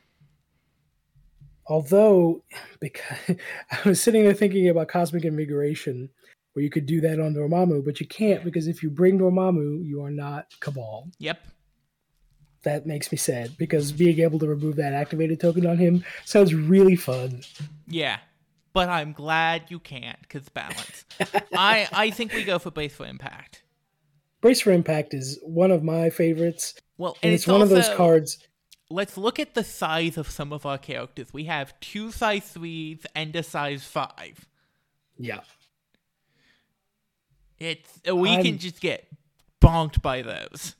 Although, because (laughs) I was sitting there thinking about cosmic invigoration, where you could do that on Dormammu, but you can't because if you bring Dormammu, you are not Cabal. Yep. That makes me sad because being able to remove that activated token on him sounds really fun. Yeah. But I'm glad you can't, because balance. (laughs) I, I think we go for base for impact. Brace for Impact is one of my favorites, Well, and, and it's, one of those cards. Let's look at the size of some of our characters. We have two size threes and a size five. Yeah, It's we I'm- can just get bonked by those.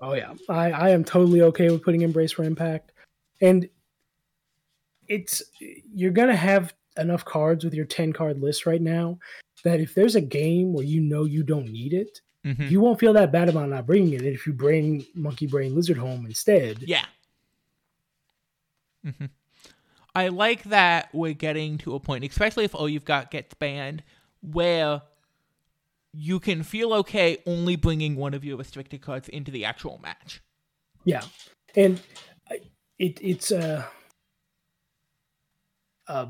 Oh yeah, I, I am totally okay with putting Embrace for Impact, and it's you're gonna have enough cards with your ten card list right now that if there's a game where you know you don't need it, Mhm. you won't feel that bad about not bringing it if you bring Monkey Brain Lizard home instead. Yeah. Mm-hmm. I like that we're getting to a point, especially if all you've got gets banned, where you can feel okay only bringing one of your restricted cards into the actual match. Yeah, and it it's a, a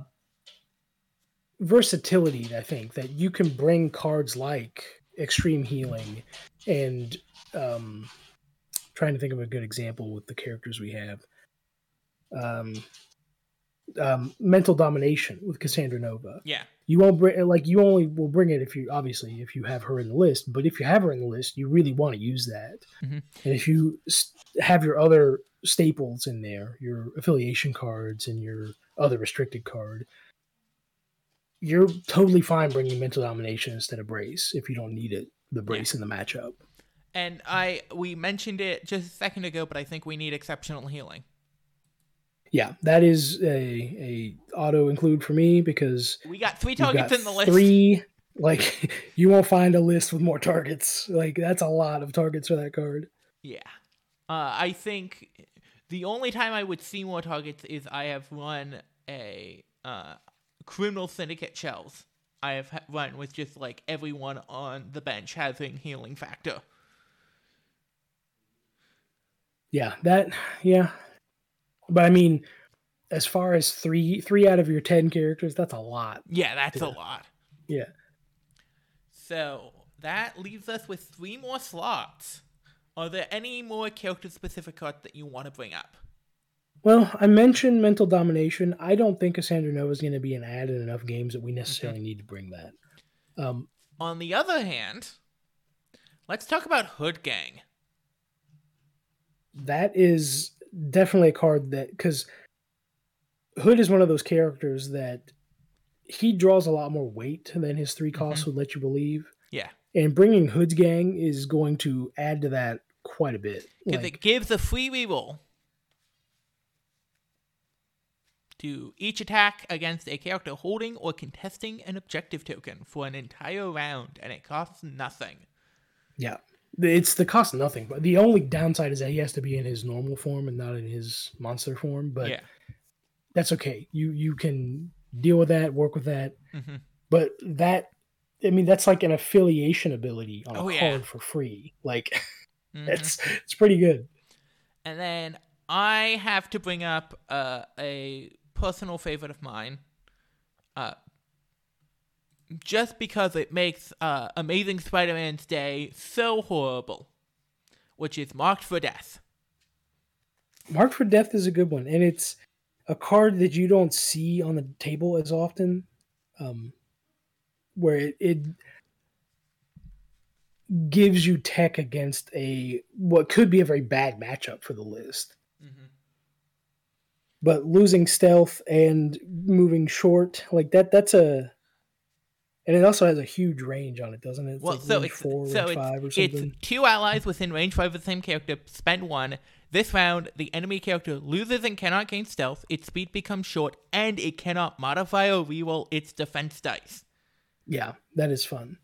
versatility. I think that you can bring cards like extreme healing and um, trying to think of a good example with the characters we have. Um, um, mental domination with Cassandra Nova. Yeah. You won't bring like you only will bring it if you obviously if you have her in the list. But if you have her in the list, you really want to use that. mm-hmm. And if you have your other staples in there, your affiliation cards and your other restricted card, you're totally fine bringing mental domination instead of brace if you don't need it. The brace in the matchup. And I we mentioned it just a second ago, but I think we need exceptional healing. Yeah, that is a a auto include for me because We got three targets got in the list. three Like (laughs) you won't find a list with more targets. Like that's a lot of targets for that card. Yeah. Uh, I think the only time I would see more targets is I have run a uh, criminal syndicate shells. I have ha- run with just like everyone on the bench having healing factor. Yeah, that yeah. But I mean, as far as three three out of your ten characters, that's a lot. Yeah, that's a lot. Yeah. So that leaves us with three more slots. Are there any more character specific cards that you want to bring up? Well, I mentioned mental domination. I don't think Cassandra Nova is going to be an ad in enough games that we necessarily need to bring that. Um, On the other hand, let's talk about Hood Gang. that is definitely a card that because Hood is one of those characters that he draws a lot more weight than his three mm-hmm. costs would let you believe, Yeah, and bringing Hood's gang is going to add to that quite a bit. because Like, it gives a free reroll to each attack against a character holding or contesting an objective token for an entire round, and it costs nothing. yeah, it's the cost of nothing. But the only downside is that he has to be in his normal form and not in his monster form. But yeah, that's okay. You you can deal with that, work with that. Mhm. But that, I mean, that's like an affiliation ability on a Oh, card yeah. for free. Like (laughs) Mhm. it's it's pretty good. And then I have to bring up uh, a personal favorite of mine. Uh, just because it makes uh, Amazing Spider Man's day so horrible, which is Marked for Death. Marked for Death is a good one, and it's a card that you don't see on the table as often. Um, where it, it gives you tech against a what could be a very bad matchup for the list. but losing stealth and moving short like that that's a and it also has a huge range on it doesn't it it's Well, like so it's, four so it's, five or something. it's two allies within range five of the same character spend one. This round, the enemy character loses and cannot gain stealth. Its speed becomes short, and it cannot modify or reroll its defense dice. yeah that is fun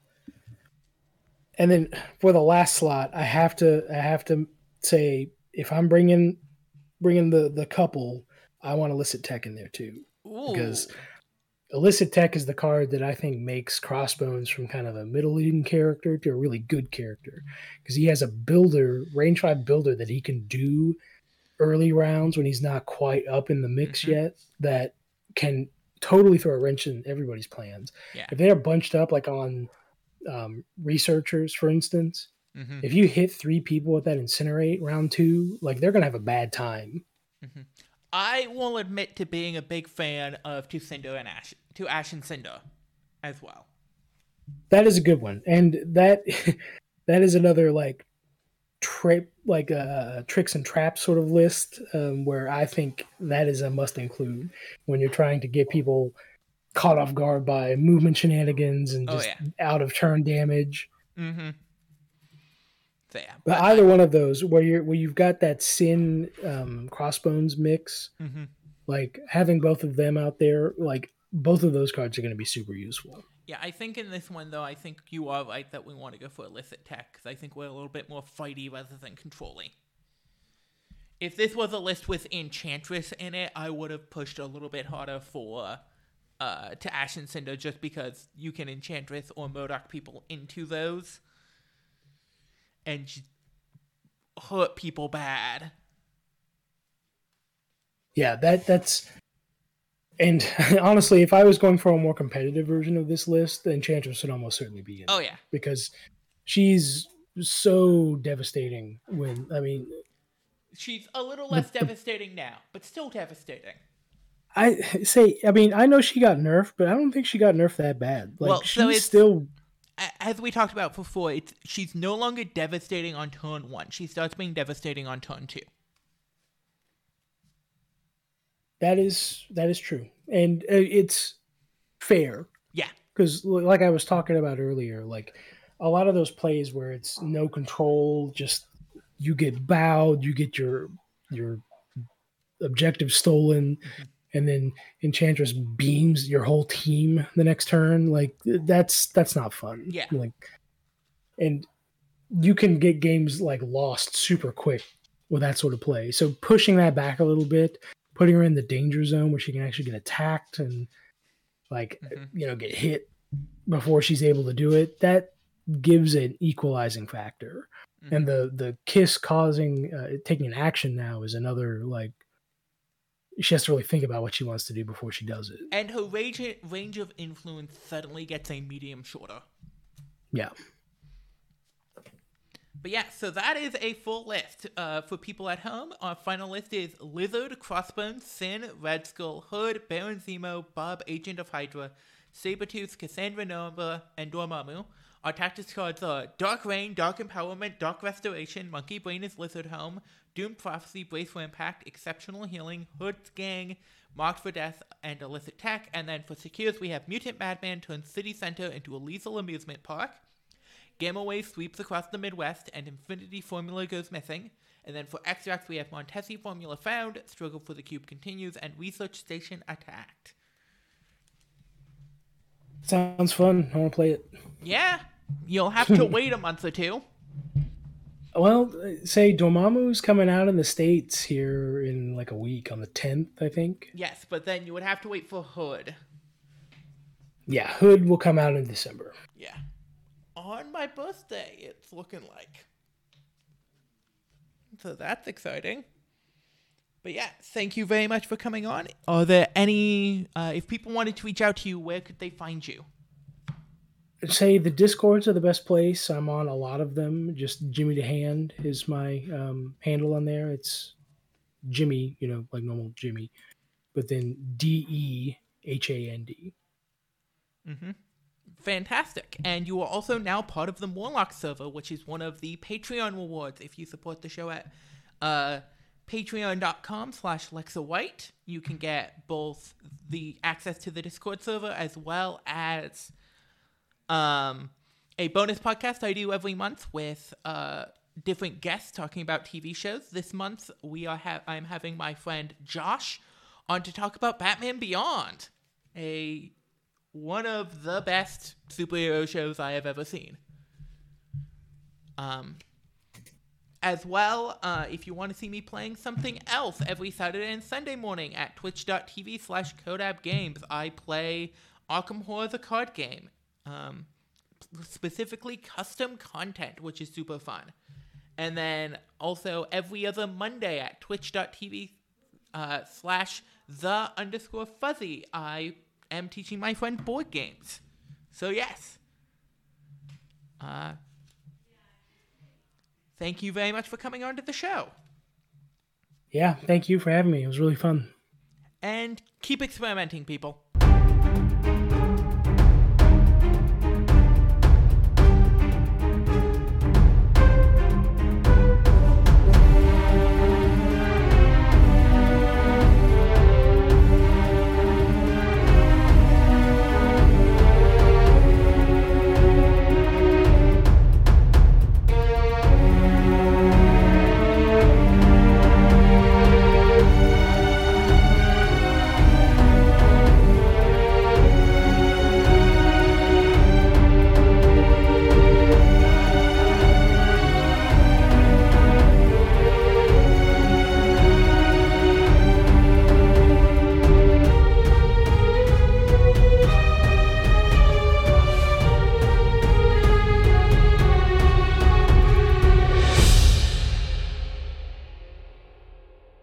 and then for the last slot i have to i have to say if i'm bringing bringing the the couple i want illicit tech in there too Ooh. because illicit tech is the card that I think makes Crossbones from kind of a middling character to a really good character because he has a builder, range five builder that he can do early rounds when he's not quite up in the mix Mhm. yet that can totally throw a wrench in everybody's plans. Yeah. If they're bunched up like on um, researchers, for instance, hmm if you hit three people with that incinerate round two, like they're gonna have a bad time. I will admit to being a big fan of To Cinder and Ash, To Ash and Cinder, as well. That is a good one, and that (laughs) that is another like trip, like a tricks and traps sort of list, um, where I think that is a must include when you're trying to get people caught off guard by movement shenanigans and Oh, just yeah. out of turn damage. Mm-hmm. So yeah, But either one of those, where you're where you've got that sin um, crossbones mix, hmm like having both of them out there, like both of those cards are going to be super useful. yeah, I think in this one though, I think you are right that we want to go for illicit tech because I think we're a little bit more fighty rather than controlling. If this was a list with Enchantress in it, I would have pushed a little bit harder for uh, to Ash and Cinder just because you can Enchantress or MODOK people into those and hurt people bad. Yeah, that that's and (laughs) honestly, if I was going for a more competitive version of this list, the Enchantress would almost certainly be in Oh yeah, because she's so devastating when I mean she's a little less devastating now, but still devastating. I say I mean I know she got nerfed, but I don't think she got nerfed that bad. Like Well, she's so it's- still as we talked about before, it's she's no longer devastating on turn one. She starts being devastating on turn two. That is that is true. And uh, it's fair Yeah, because like I was talking about earlier, like a lot of those plays where it's no control, just you get bowed, you get your your objective stolen, and then Enchantress beams your whole team the next turn. Like that's that's not fun. Yeah. Like, and you can get games like lost super quick with that sort of play. So pushing that back a little bit, putting her in the danger zone where she can actually get attacked and like Mhm. you know get hit before she's able to do it. That gives an equalizing factor. And the the kiss causing uh, taking an action now is another like she has to really think about what she wants to do before she does it. And her range range of influence suddenly gets a medium shorter. Yeah. But yeah, so that is a full list. Uh, for people at home, our final list is Lizard, Crossbones, Sin, Red Skull, Hood, Baron Zemo, Bob, Agent of Hydra, Sabretooth, Cassandra Nova, and Dormammu. Our tactics cards are Dark Reign, Dark Empowerment, Dark Restoration, Monkey Brain is Lizard Home, Doom Prophecy, Brace for Impact, Exceptional Healing, Hood's Gang, Marked for Death, and Illicit Tech. And then for Secures, we have Mutant Madman turns City Center into a lethal amusement park. Gamma Wave sweeps across the Midwest, and Infinity Formula goes missing. And then for extracts, we have Montesi Formula found, Struggle for the Cube continues, and Research Station attacked. Sounds fun. I want to play it. Yeah, you'll have to (laughs) wait a month or two. Well, say Dormammu's coming out in the states here in like a week on the 10th, I think. Yes, but then you would have to wait for Hood. Yeah, Hood will come out in December. Yeah. On my birthday, it's looking like. So that's exciting. But yeah, thank you very much for coming on. Are there any, uh, if people wanted to reach out to you, where could they find you? Say the Discords are the best place. I'm on a lot of them. Just Jimmy the Hand is my um, handle on there. It's Jimmy, you know, like normal Jimmy, but then D E H A N D. Fantastic. And you are also now part of the Morlock server, which is one of the Patreon rewards. If you support the show at uh, patreon.com slash Lexa White, you can get both the access to the Discord server as well as um, a bonus podcast I do every month with uh, different guests talking about TV shows. This month we are ha- I'm having my friend Josh on to talk about Batman Beyond, a one of the best superhero shows I have ever seen. Um, as well, uh, if you want to see me playing something else every Saturday and Sunday morning at twitch.tv slash Codab Games, I play Arkham Horror the card game. Um, specifically custom content, which is super fun. And then also every other Monday at twitch.tv uh, slash the underscore fuzzy, I am teaching my friend board games. So, yes. Uh, thank you very much for coming on to the show. Yeah, thank you for having me. It was really fun. And keep experimenting, people.